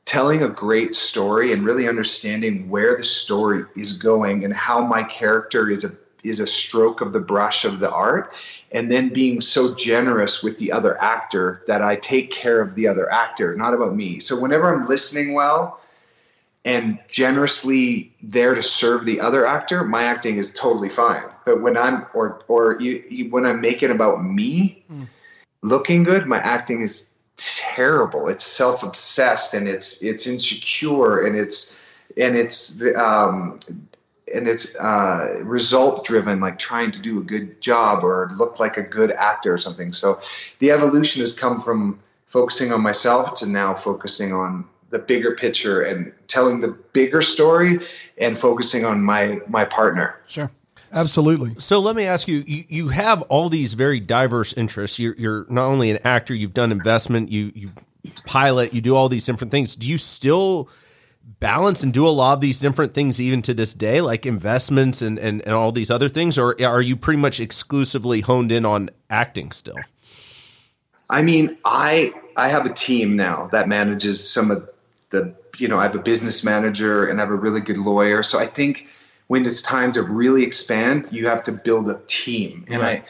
[SPEAKER 4] telling a great story and really understanding where the story is going and how my character is a is a stroke of the brush of the art and then being so generous with the other actor that I take care of the other actor not about me so whenever I'm listening well and generously there to serve the other actor my acting is totally fine but when I'm or or you, you, when I'm making about me looking good my acting is terrible. It's self obsessed and it's it's insecure and it's and it's um, and it's uh, result driven, like trying to do a good job or look like a good actor or something. So the evolution has come from focusing on myself to now focusing on the bigger picture and telling the bigger story and focusing on my my partner.
[SPEAKER 1] Sure.
[SPEAKER 3] Absolutely.
[SPEAKER 5] So let me ask you, you, you have all these very diverse interests. You're, you're not only an actor, you've done investment, you, you pilot, you do all these different things. Do you still balance and do a lot of these different things even to this day, like investments and, and, and all these other things? Or are you pretty much exclusively honed in on acting still?
[SPEAKER 4] I mean, I I have a team now that manages some of the you know, I have a business manager and I have a really good lawyer. So I think when it's time to really expand, you have to build a team. And I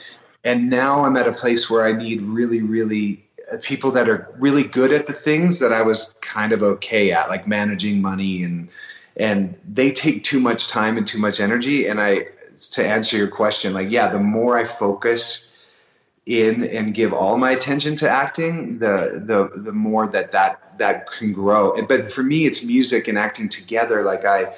[SPEAKER 4] and now I'm at a place where I need really, really uh, people that are really good at the things that I was kind of okay at, like managing money and and they take too much time and too much energy. And I to answer your question, like yeah, the more I focus in and give all my attention to acting, the the the more that that that can grow. But for me, it's music and acting together. Like I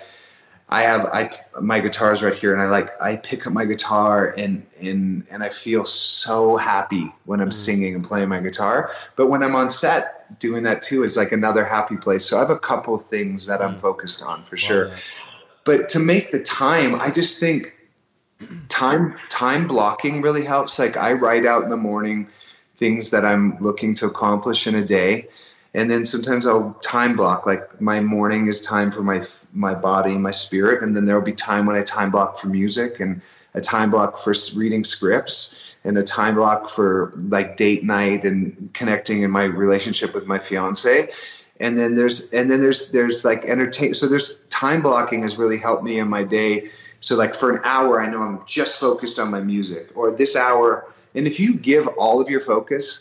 [SPEAKER 4] I have I my guitar's right here, and I like I pick up my guitar and and and I feel so happy when I'm mm. singing and playing my guitar. But when I'm on set, doing that too is like another happy place. So I have a couple things that I'm mm. focused on for sure. But to make the time, I just think time time blocking really helps. Like I write out in the morning things that I'm looking to accomplish in a day and then sometimes I'll time block like my morning is time for my my body my spirit and then there'll be time when I time block for music and a time block for reading scripts and a time block for like date night and connecting in my relationship with my fiance. And then there's and then there's there's like entertain so there's time blocking has really helped me in my day. So like for an hour I know I'm just focused on my music or this hour. And if you give all of your focus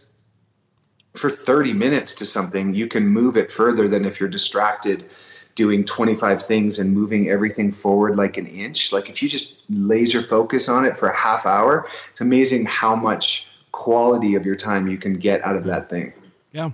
[SPEAKER 4] for 30 minutes to something, you can move it further than if you're distracted doing 25 things and moving everything forward like an inch. Like if you just laser focus on it for a half hour, it's amazing how much quality of your time you can get out of that thing.
[SPEAKER 1] Yeah.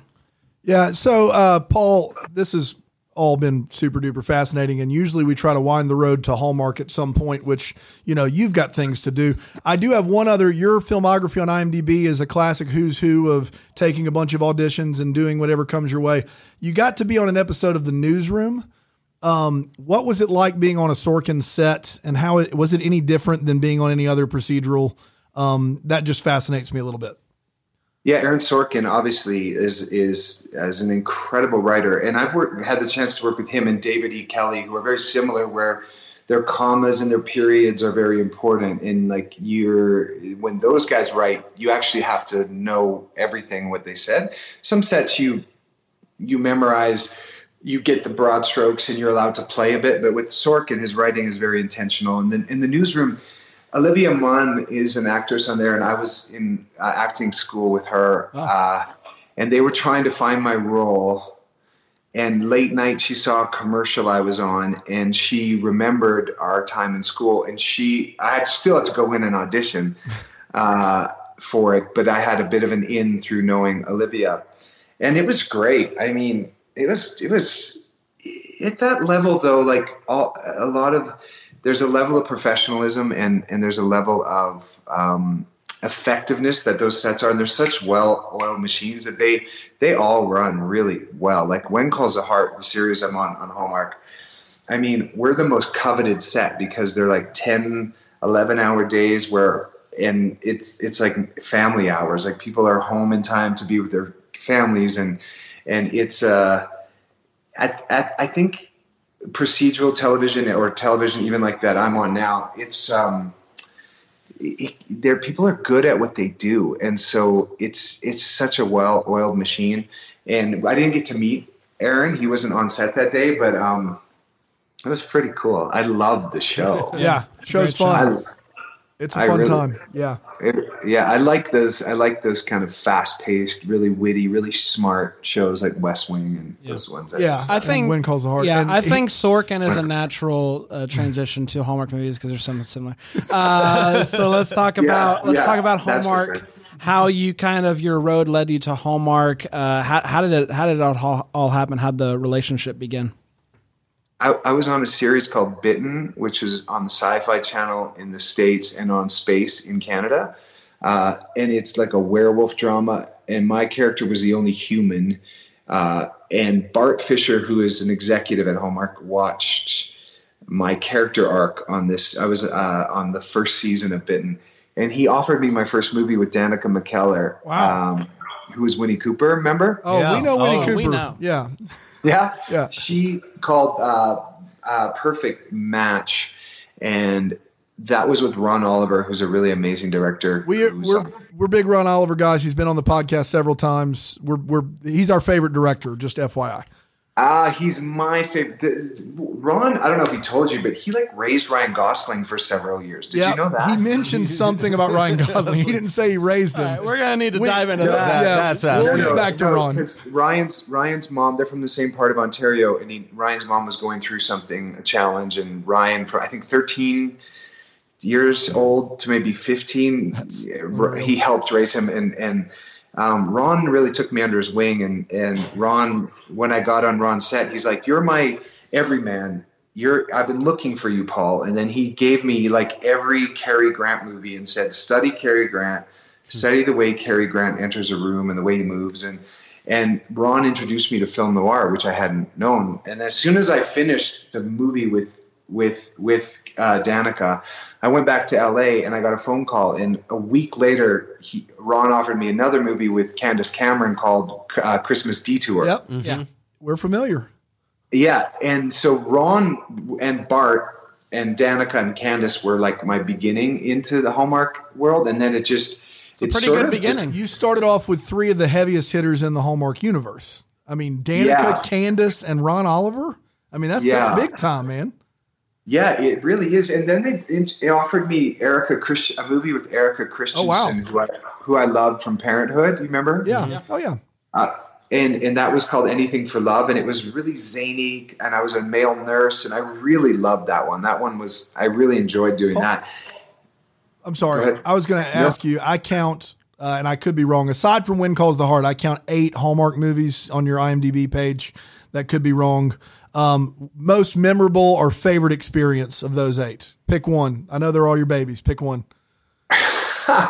[SPEAKER 3] Yeah. So, uh, Paul, this is all been super duper fascinating. And usually we try to wind the road to Hallmark at some point, which, you know, you've got things to do. I do have one other. Your filmography on IMDb is a classic who's who of taking a bunch of auditions and doing whatever comes your way. You got to be on an episode of The Newsroom. Um, what was it like being on a Sorkin set and how it, was it any different than being on any other procedural? Um, that just fascinates me a little bit.
[SPEAKER 4] Yeah, Aaron Sorkin obviously is is as an incredible writer, and I've worked, had the chance to work with him and David E. Kelley, who are very similar, where their commas and their periods are very important. And like you're when those guys write, you actually have to know everything what they said. Some sets you you memorize you get the broad strokes and you're allowed to play a bit. But with Sorkin, his writing is very intentional. And then in the newsroom, Olivia Munn is an actress on there, and I was in uh, acting school with her, oh. uh, and they were trying to find my role. And late night, she saw a commercial I was on, and she remembered our time in school. And she, I had, still had to go in and audition uh, for it, but I had a bit of an in through knowing Olivia, and it was great. I mean, it was it was at that level though. Like all, a lot of there's a level of professionalism and and there's a level of um, effectiveness that those sets are and they're such well oiled machines that they they all run really well. Like when calls the heart the series i'm on on hallmark i mean we're the most coveted set because they're like 10 11 hour days where and it's it's like family hours. Like people are home in time to be with their families and and it's uh at i think procedural television or television even like that I'm on now, it's um, it, there people are good at what they do, and so it's it's such a well-oiled machine. And I didn't get to meet Aaron; he wasn't on set that day, but um, it was pretty cool. I loved the show.
[SPEAKER 3] yeah, show's fun. It's a
[SPEAKER 4] I
[SPEAKER 3] fun
[SPEAKER 4] really-
[SPEAKER 3] time. Yeah.
[SPEAKER 4] It- yeah, I like those. I like those kind of fast-paced, really witty, really smart shows like West Wing and those ones. that-
[SPEAKER 3] Yeah.
[SPEAKER 1] I think
[SPEAKER 3] And When Calls the Heart.
[SPEAKER 1] Yeah,
[SPEAKER 3] And
[SPEAKER 1] I
[SPEAKER 3] he-
[SPEAKER 1] think Sorkin is a natural uh, transition to Hallmark movies because they're somewhat similar. Uh, so let's talk about let's
[SPEAKER 4] yeah,
[SPEAKER 1] talk about Hallmark.
[SPEAKER 4] sure.
[SPEAKER 1] How you kind of your road led you to Hallmark. Uh, how, how did it how did it all, all happen? How would the relationship begin?
[SPEAKER 4] I, I was on a series called Bitten, which was on the Sci-Fi Channel in the states and on Space in Canada, uh, and it's like a werewolf drama. And my character was the only human. Uh, and Bart Fisher, who is an executive at Hallmark, watched my character arc on this. I was uh, on the first season of Bitten, and he offered me my first movie with Danica McKellar,
[SPEAKER 3] Wow.
[SPEAKER 4] um, who was Winnie Cooper. Remember?
[SPEAKER 3] Oh,
[SPEAKER 5] Yeah.
[SPEAKER 3] we know Winnie
[SPEAKER 1] Oh,
[SPEAKER 3] Cooper.
[SPEAKER 1] we know.
[SPEAKER 3] Yeah.
[SPEAKER 4] Yeah,
[SPEAKER 3] Yeah.
[SPEAKER 4] She called uh, uh, "Perfect Match," and that was with Ron Oliver, who's a really amazing director.
[SPEAKER 3] We're we're we're big Ron Oliver guys. He's been on the podcast several times. We're we're he's our favorite director. Just FYI.
[SPEAKER 4] Ah, he's my favorite. Ron, I don't know if he told you, but he like raised Ryan Gosling for several years. Did you know that?
[SPEAKER 3] he mentioned something about Ryan Gosling. He didn't say he raised him.
[SPEAKER 1] we're gonna need to
[SPEAKER 3] We-
[SPEAKER 1] dive into
[SPEAKER 3] yeah,
[SPEAKER 1] that.
[SPEAKER 3] yeah,
[SPEAKER 5] That's what
[SPEAKER 3] we'll
[SPEAKER 5] gonna-
[SPEAKER 3] get back to Ron.
[SPEAKER 4] Because Ryan's Ryan's mom, they're from the same part of Ontario, and he, Ryan's mom was going through something, a challenge, and Ryan, for I think 13 years old to maybe 15, he helped raise him, and and um, Ron really took me under his wing, and and Ron, when I got on Ron's set, he's like, "You're my everyman." You're, I've been looking for you, Paul. And then he gave me like every Cary Grant movie and said, study Cary Grant, study the way Cary Grant enters a room and the way he moves. And and Ron introduced me to film noir, which I hadn't known. And as soon as I finished the movie with with with uh, Danica, I went back to LA and I got a phone call. And a week later, he, Ron offered me another movie with Candace Cameron called uh, Christmas Detour.
[SPEAKER 3] Yep.
[SPEAKER 1] Yeah.
[SPEAKER 3] We're familiar.
[SPEAKER 4] Yeah, and so Ron and Bart and Danica and Candace were like my beginning into the Hallmark world, and then it just.
[SPEAKER 1] It's a
[SPEAKER 4] it's
[SPEAKER 1] pretty
[SPEAKER 4] sort
[SPEAKER 1] good
[SPEAKER 4] of just-
[SPEAKER 1] beginning.
[SPEAKER 3] You started off with three of the heaviest hitters in the Hallmark universe. I mean, Danica,
[SPEAKER 4] Yeah.
[SPEAKER 3] Candace, and Ron Oliver. I mean, that's,
[SPEAKER 4] Yeah.
[SPEAKER 3] that's big time, man.
[SPEAKER 4] Yeah, it really is. And then they it offered me Erica Christ, a movie with Erika Christensen,
[SPEAKER 3] wow.
[SPEAKER 4] who I who I loved from Parenthood. You remember?
[SPEAKER 3] Yeah. Oh yeah.
[SPEAKER 4] Uh, and and that was called Anything for Love, and it was really zany. And I was a male nurse, and I really loved that one. That one was I really enjoyed doing that.
[SPEAKER 3] I'm sorry. I was going to ask you. I count, uh, and I could be wrong. Aside from When Calls the Heart, I count eight Hallmark movies on your IMDb page. That could be wrong. Um, most memorable or favorite experience of those eight? Pick one. I know they're all your babies. Pick one.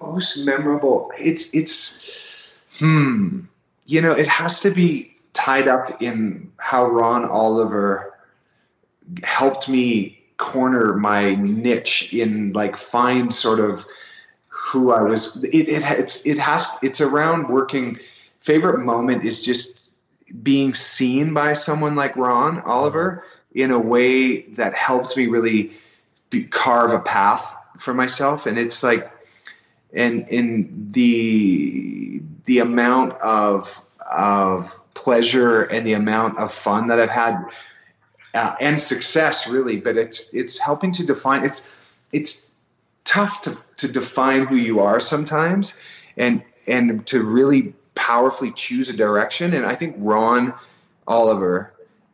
[SPEAKER 4] most memorable it's it's hmm you know it has to be tied up in how ron oliver helped me corner my niche in like find sort of who i was it, it it's it has it's around working favorite moment is just being seen by someone like ron oliver in a way that helped me really be, carve a path for myself. And it's like and in the the amount of of pleasure and the amount of fun that I've had uh, and success really but it's it's helping to define it's it's tough to to define who you are sometimes and and to really powerfully choose a direction and I think Ron Oliver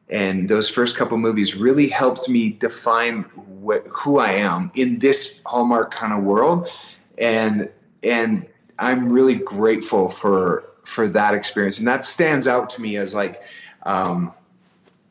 [SPEAKER 4] and those first couple movies really helped me define wh- who I am in this Hallmark kind of world and and I'm really grateful for for that experience, and that stands out to me as like um,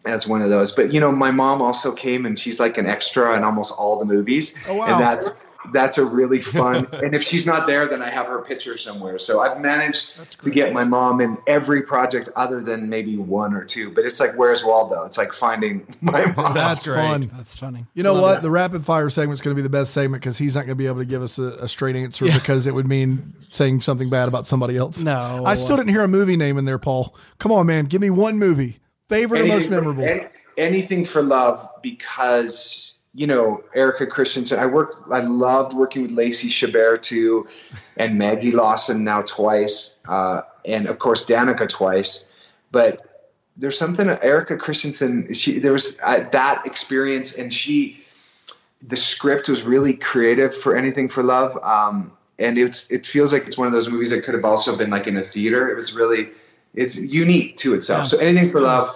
[SPEAKER 4] as one of those. But you know, my mom also came, and she's like an extra in almost all the movies,
[SPEAKER 3] Oh, wow.
[SPEAKER 4] and that's that's a really fun. and if she's not there, then I have her picture somewhere. So I've managed to get my mom in every project other than maybe one or two. But it's like where's Waldo? It's like finding my mom.
[SPEAKER 3] That's fun.
[SPEAKER 1] That's funny.
[SPEAKER 3] You know
[SPEAKER 1] Love
[SPEAKER 3] what?
[SPEAKER 1] that.
[SPEAKER 3] The rapid fire segment is going to be the best segment because he's not going to be able to give us a, a straight answer because it would mean saying something bad about somebody else.
[SPEAKER 1] No.
[SPEAKER 3] I still didn't hear a movie name in there, Paul. Come on, man. Give me one movie. Favorite or most memorable?
[SPEAKER 4] an- anything for love because you know Erika Christensen. I worked. I loved working with Lacey Chabert too, and Maggie Lawson now twice, uh, and of course Danica twice. But there's something Erika Christensen. She there was uh, that experience, and she the script was really creative for anything for love. Um, and it's it feels like it's one of those movies that could have also been like in a theater. It was really it's unique to itself. So anything for love,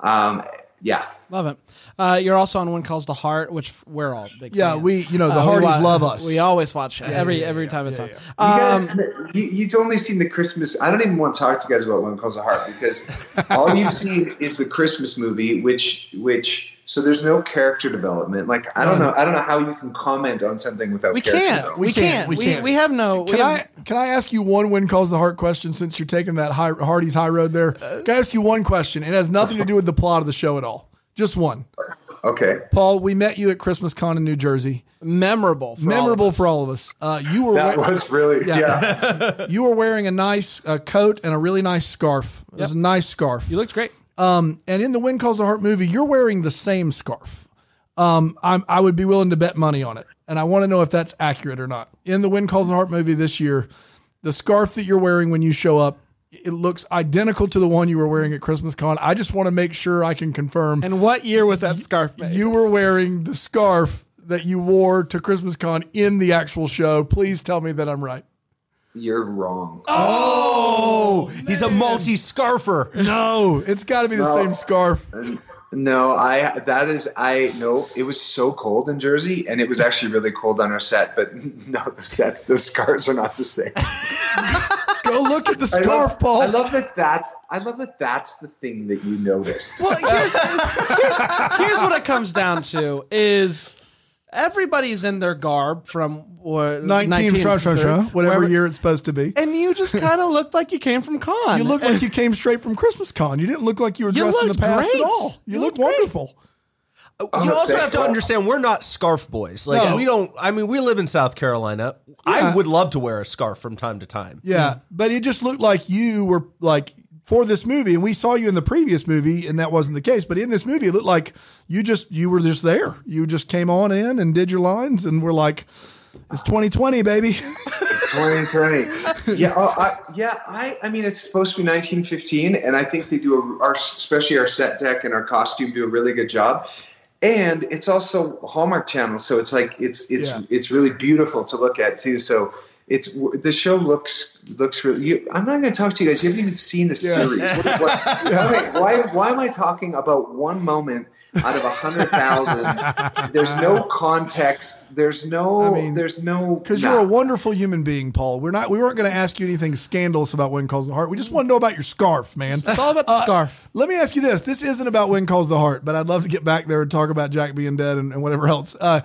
[SPEAKER 4] um, yeah.
[SPEAKER 1] Love it. Uh, you're also on When Calls the Heart, which we're all big.
[SPEAKER 3] Yeah,
[SPEAKER 1] fans.
[SPEAKER 3] we- you know, the
[SPEAKER 1] Uh,
[SPEAKER 3] Hardys love us.
[SPEAKER 1] We always watch it every every time it's on.
[SPEAKER 4] You
[SPEAKER 1] Um,
[SPEAKER 4] guys, you, you've only seen the Christmas. I don't even want to talk to you guys about When Calls the Heart because all you've seen is the Christmas movie, which which so there's no character development. Like I don't know, I don't know how you can comment on something without.
[SPEAKER 1] we
[SPEAKER 4] character
[SPEAKER 1] can't.
[SPEAKER 4] development.
[SPEAKER 1] We can't.
[SPEAKER 3] we
[SPEAKER 1] We,
[SPEAKER 3] can't.
[SPEAKER 1] we have no.
[SPEAKER 3] Can
[SPEAKER 1] we
[SPEAKER 3] I can I ask you one when calls the heart question since you're taking that high, Hardy's high road there? Can I ask you one question? It has nothing to do with the plot of the show at all. Just one.
[SPEAKER 4] Okay.
[SPEAKER 3] Paul, we met you at Christmas Con in New Jersey.
[SPEAKER 1] memorable. For
[SPEAKER 3] Memorable
[SPEAKER 1] all of us.
[SPEAKER 3] for all of us. Uh, you were
[SPEAKER 4] That
[SPEAKER 3] we-
[SPEAKER 4] was really
[SPEAKER 3] Yeah.
[SPEAKER 4] yeah.
[SPEAKER 3] you were wearing a nice uh, coat and a really nice scarf. It was a nice scarf.
[SPEAKER 1] You looked great.
[SPEAKER 3] Um, and in the When Calls the Heart movie, you're wearing the same scarf. Um, I'm, I would be willing to bet money on it. And I want to know if that's accurate or not. In the When Calls the Heart movie this year, the scarf that you're wearing when you show up, it looks identical to the one you were wearing at Christmas Con. I just want to make sure I can confirm
[SPEAKER 1] And what year was that scarf made?
[SPEAKER 3] you were wearing the scarf that you wore to Christmas Con in the actual show. Please tell me that I'm right.
[SPEAKER 4] You're wrong.
[SPEAKER 5] Oh, oh he's a multi scarfer.
[SPEAKER 3] No, it's got to be the
[SPEAKER 4] No.
[SPEAKER 3] same scarf.
[SPEAKER 4] No, I that is I no. It was so cold in Jersey, and it was actually really cold on our set. But no, the sets, the scarves are not the same.
[SPEAKER 3] Go look at the
[SPEAKER 4] I
[SPEAKER 3] scarf,
[SPEAKER 4] love,
[SPEAKER 3] Paul.
[SPEAKER 4] I love that. That's I love that. That's the thing that you noticed.
[SPEAKER 1] Well, here's, here's, here's what it comes down to: is everybody's in their garb from what
[SPEAKER 3] 19, sure, sure, sure, whatever
[SPEAKER 1] wherever-
[SPEAKER 3] year it's supposed to be.
[SPEAKER 1] and you just kind of looked like you came from con.
[SPEAKER 3] You look like you came straight from Christmas Con. You didn't look like you were
[SPEAKER 1] You
[SPEAKER 3] dressed in the past
[SPEAKER 1] great.
[SPEAKER 3] at all. You,
[SPEAKER 1] You
[SPEAKER 3] look
[SPEAKER 1] looked great.
[SPEAKER 3] wonderful.
[SPEAKER 5] Uh, you
[SPEAKER 4] Oh,
[SPEAKER 5] also have to understand we're not scarf boys. Like
[SPEAKER 3] No.
[SPEAKER 5] we don't. I mean, we live in South Carolina. I would love to wear a scarf from time to time.
[SPEAKER 3] Yeah, but it just looked like you were like for this movie, and we saw you in the previous movie, and that wasn't the case. But in this movie, it looked like you just you were just there. You just came on in and did your lines, and we're like, "It's 2020, baby."
[SPEAKER 4] 2020. Yeah, oh, I, yeah. I, I mean, it's supposed to be 1915, and I think they do a, our, especially our set deck and our costume do a really good job. And it's also Hallmark Channel, so it's like it's it's
[SPEAKER 3] Yeah.
[SPEAKER 4] it's really beautiful to look at too. So it's the show looks looks really. You, I'm not going to talk to you guys. You haven't even seen the series. What, what, why, why why am I talking about one moment? Out of a hundred thousand, there's no context. There's no.
[SPEAKER 3] I mean,
[SPEAKER 4] there's no.
[SPEAKER 3] Because
[SPEAKER 4] nah.
[SPEAKER 3] you're a wonderful human being, Paul. We're not. We weren't going to ask you anything scandalous about When Calls the Heart. We just want to know about your scarf, man.
[SPEAKER 1] It's all about the
[SPEAKER 3] Uh,
[SPEAKER 1] scarf.
[SPEAKER 3] Let me ask you this: This isn't about When Calls the Heart, but I'd love to get back there and talk about Jack being dead and, and whatever else. Uh,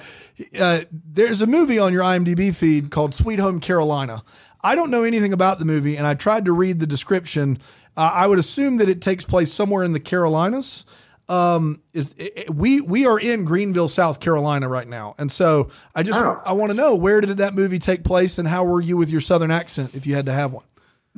[SPEAKER 3] uh, there's a movie on your IMDb feed called Sweet Home Carolina. I don't know anything about the movie, and I tried to read the description. Uh, I would assume that it takes place somewhere in the Carolinas. Um, is it, we we are in Greenville, South Carolina right now, and so I just
[SPEAKER 4] Oh.
[SPEAKER 3] I want to know where did that movie take place, and how were you with your Southern accent if you had to have one?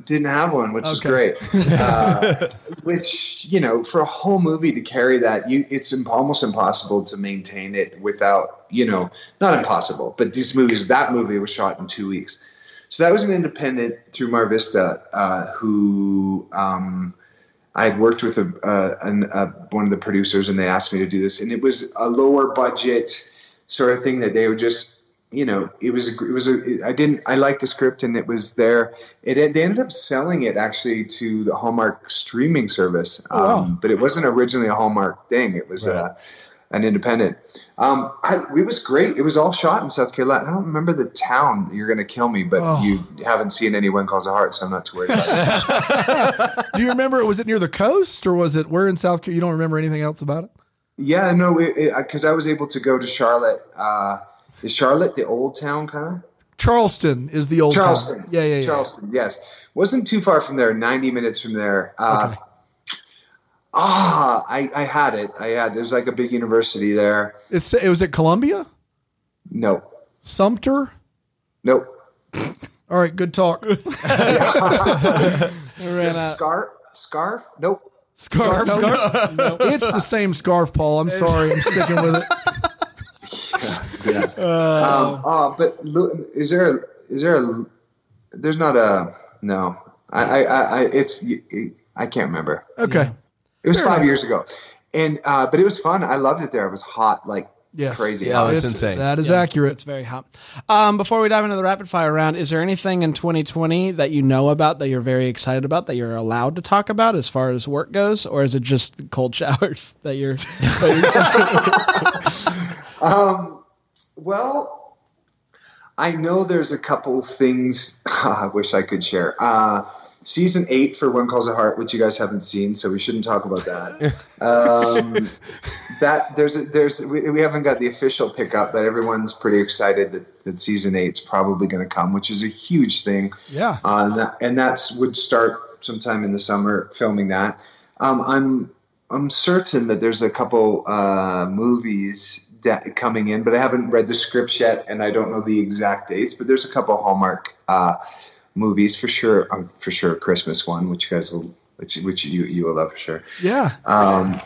[SPEAKER 4] didn't have one, which is great. Uh, which you know, for a whole movie to carry that, you it's almost impossible to maintain it without you know, not impossible, but these movies, that movie was shot in two weeks. So that was an independent through Mar Vista, uh, who um, I had worked with a, uh, an, uh, one of the producers, and they asked me to do this, and it was a lower budget sort of thing that they were just you know it was a it was a I didn't I liked the script and it was there. It they ended up selling it actually to the Hallmark streaming service. Um,
[SPEAKER 3] wow.
[SPEAKER 4] but it wasn't originally a Hallmark thing. It was uh, an independent um, I, it was great it was all shot in South Carolina I don't remember the town you're gonna kill me but
[SPEAKER 3] Oh.
[SPEAKER 4] you haven't seen anyone calls a heart so I'm not too worried about it
[SPEAKER 3] Do you remember? Was it near the coast or was it where in South Carolina? You don't remember anything else about it?
[SPEAKER 4] yeah no because I was able to go to Charlotte uh, is Charlotte the old town kind of
[SPEAKER 3] Charleston is the old town.
[SPEAKER 4] Charleston.
[SPEAKER 3] Yeah, yeah, yeah.
[SPEAKER 4] Charleston, yes. Wasn't too far from there, 90 minutes from there. Uh, Ah, I, I had it. I had, there's like a big university there.
[SPEAKER 3] It's, it was at Columbia,
[SPEAKER 4] No,
[SPEAKER 3] Sumter.
[SPEAKER 4] nope.
[SPEAKER 3] All right, good talk.
[SPEAKER 1] Ran out.
[SPEAKER 4] Scarf? Scarf? Nope.
[SPEAKER 3] Scarf. No, It's the same scarf, Paul. I'm sorry. I'm sticking with it.
[SPEAKER 4] Yeah. um, oh, but is there, a, is there a, there's not a, no. I, I, I, I- it's, I can't remember.
[SPEAKER 3] Okay.
[SPEAKER 4] It was
[SPEAKER 3] Fair
[SPEAKER 4] five
[SPEAKER 3] enough.
[SPEAKER 4] years ago, and uh, but it was fun. I loved it there. It was hot, like
[SPEAKER 3] Yes.
[SPEAKER 4] crazy.
[SPEAKER 5] Yeah,
[SPEAKER 4] hot.
[SPEAKER 5] it's insane.
[SPEAKER 3] That is
[SPEAKER 1] Yeah,
[SPEAKER 3] accurate.
[SPEAKER 1] It's very hot. Um, before we dive into the rapid fire round, is there anything in 2020 that you know about that you're very excited about that you're allowed to talk about as far as work goes, or is it just cold showers that you're? that
[SPEAKER 4] Um, well, I know there's a couple things I wish I could share. Uh, season eight for When Calls a Heart, which you guys haven't seen, so we shouldn't talk about that. um, that there's a, there's we, we haven't got the official pickup, but everyone's pretty excited that, that season eight's probably going to come, which is a huge thing.
[SPEAKER 3] Yeah.
[SPEAKER 4] Uh, and, that, and that's would start sometime in the summer filming that. Um, I'm I'm certain that there's a couple uh, movies that coming in, but I haven't read the scripts yet, and I don't know the exact dates. But there's a couple Hallmark uh, movies for sure. Um, for sure, a Christmas one, which you guys will, which, which you you will love for sure.
[SPEAKER 3] Yeah.
[SPEAKER 4] Um,